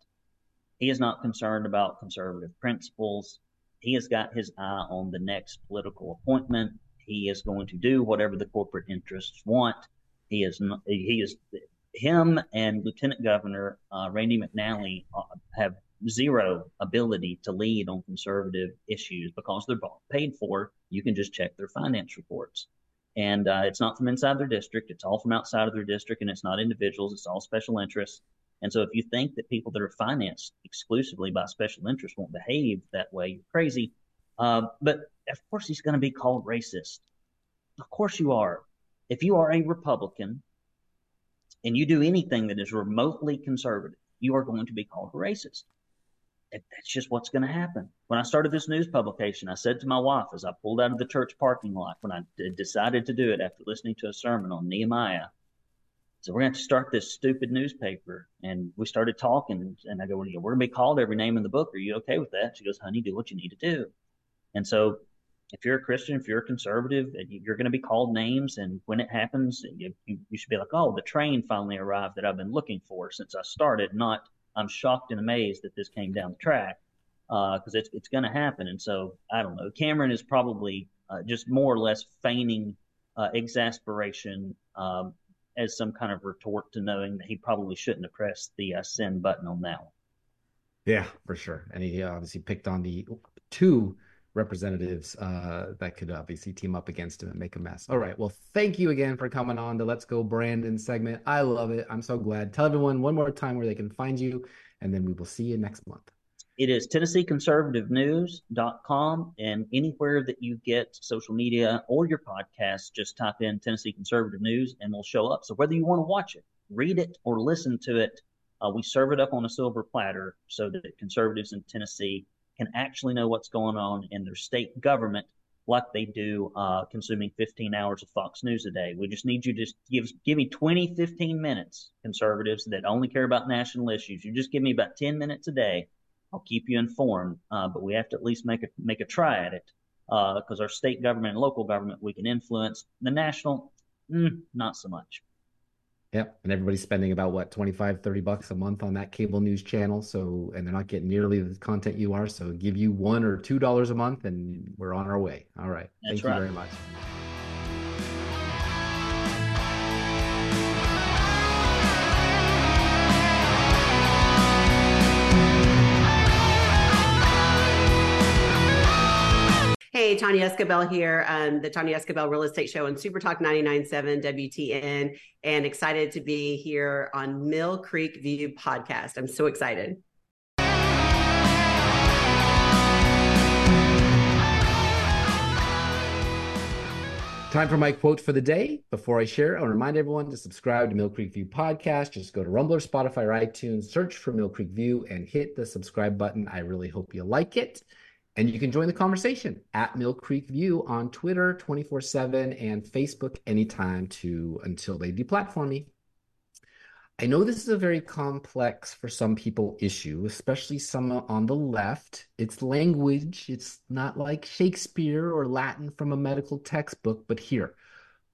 He is not concerned about conservative principles. He has got his eye on the next political appointment. He is going to do whatever the corporate interests want. He is he is him and Lieutenant Governor uh, Randy McNally uh, have zero ability to lead on conservative issues because they're paid for. You can just check their finance reports. And uh, it's not from inside their district. It's all from outside of their district, and it's not individuals. It's all special interests. And so, if you think that people that are financed exclusively by special interests won't behave that way, you're crazy. Uh, but of course, he's going to be called racist. Of course, you are if you are a Republican and you do anything that is remotely conservative, you are going to be called a racist. That's just what's going to happen. When I started this news publication, I said to my wife as I pulled out of the church parking lot, when I d- decided to do it after listening to a sermon on Nehemiah, so we're going to, start this stupid newspaper. And we started talking, and I go, well, we're going to be called every name in the book. Are you okay with that? She goes, honey, do what you need to do. And so if you're a Christian, if you're a conservative, you're going to be called names. And when it happens, you, you, you, should be like, oh, the train finally arrived that I've been looking for since I started. Not, I'm shocked and amazed that this came down the track because uh, it's, it's going to happen. And so, I don't know. Cameron is probably uh, just more or less feigning uh, exasperation um, as some kind of retort to knowing that he probably shouldn't have pressed the uh, send button on that one. Yeah, for sure. And he obviously picked on the two representatives uh, that could obviously team up against him and make a mess. All right. Well, thank you again for coming on the Let's Go Brandon segment. I love it. I'm so glad. Tell everyone one more time where they can find you, and then we will see you next month. It is TennesseeConservativeNews.com, and anywhere that you get social media or your podcast, just type in Tennessee Conservative News and it'll show up. So whether you want to watch it, read it, or listen to it, uh, we serve it up on a silver platter so that conservatives in Tennessee can actually know what's going on in their state government like they do uh, consuming 15 hours of Fox News a day. We just need you to give give me 20, 15 minutes, conservatives that only care about national issues. You just give me about 10 minutes a day. I'll keep you informed, uh, but we have to at least make a make a try at it because uh, our state government and local government we can influence. The national, mm, not so much. Yep. And everybody's spending about what, 25, 30 bucks a month on that cable news channel. So, and they're not getting nearly the content you are. So give you one or two dollars a month and we're on our way. All right. That's Thank right. you very much. Hey, Tanya Escabel here, um, the Tanya Escabel Real Estate Show on Super Talk 99.7 WTN, and excited to be here on Mill Creek View podcast. I'm so excited. Time for my quote for the day. Before I share, I'll remind everyone to subscribe to Mill Creek View podcast. Just go to Rumble, Spotify, or iTunes, search for Mill Creek View, and hit the subscribe button. I really hope you like it. And you can join the conversation at Mill Creek View on Twitter 24 7 and Facebook anytime to until they deplatform me. I know this is a very complex for some people issue, especially some on the left. It's language, it's not like Shakespeare or Latin from a medical textbook, but here,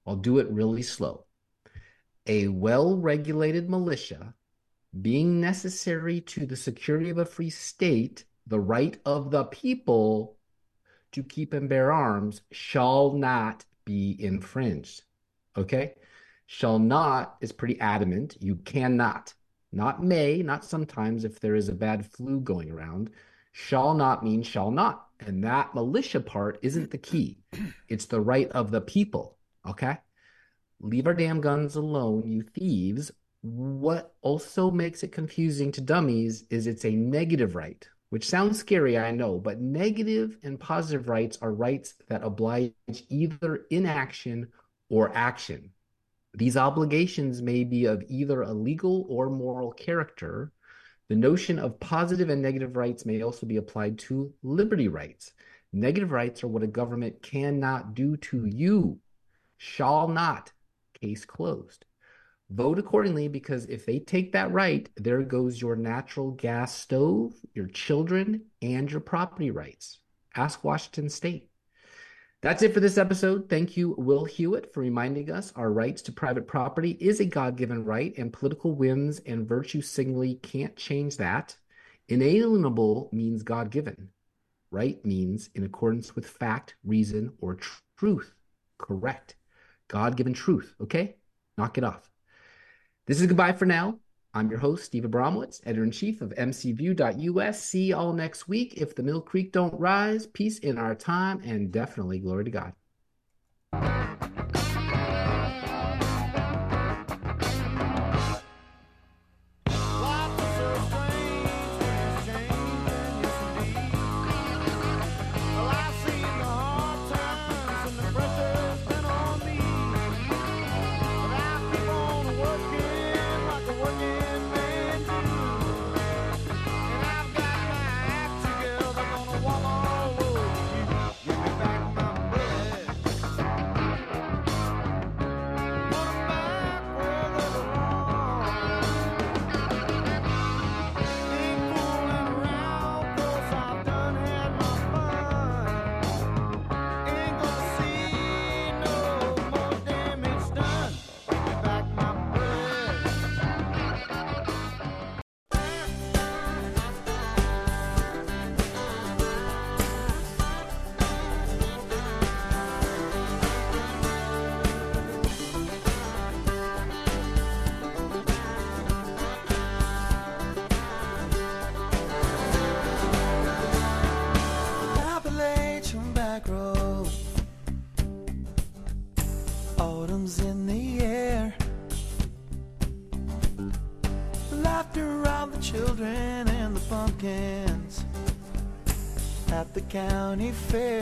I'll do it really slow. A well regulated militia being necessary to the security of a free state the right of the people to keep and bear arms shall not be infringed. Okay? Shall not is pretty adamant. You cannot. Not may, not sometimes if there is a bad flu going around. Shall not means shall not. And that militia part isn't the key. It's the right of the people. Okay? Leave our damn guns alone, you thieves. What also makes it confusing to dummies is it's a negative right which sounds scary, I know, but negative and positive rights are rights that oblige either inaction or action. These obligations may be of either a legal or moral character. The notion of positive and negative rights may also be applied to liberty rights. Negative rights are what a government cannot do to you, shall not, case closed. Vote accordingly because if they take that right, there goes your natural gas stove, your children, and your property rights. Ask Washington State. That's it for this episode. Thank you, Will Hewitt, for reminding us our rights to private property is a God given right, and political whims and virtue signaling can't change that. Inalienable means God given. Right means in accordance with fact, reason, or tr- truth. Correct. God given truth. Okay? Knock it off. This is goodbye for now. I'm your host, Steve Abramowitz, editor in chief of mcview.us. See y'all next week. If the Mill Creek don't rise, peace in our time, and definitely glory to God. County fair.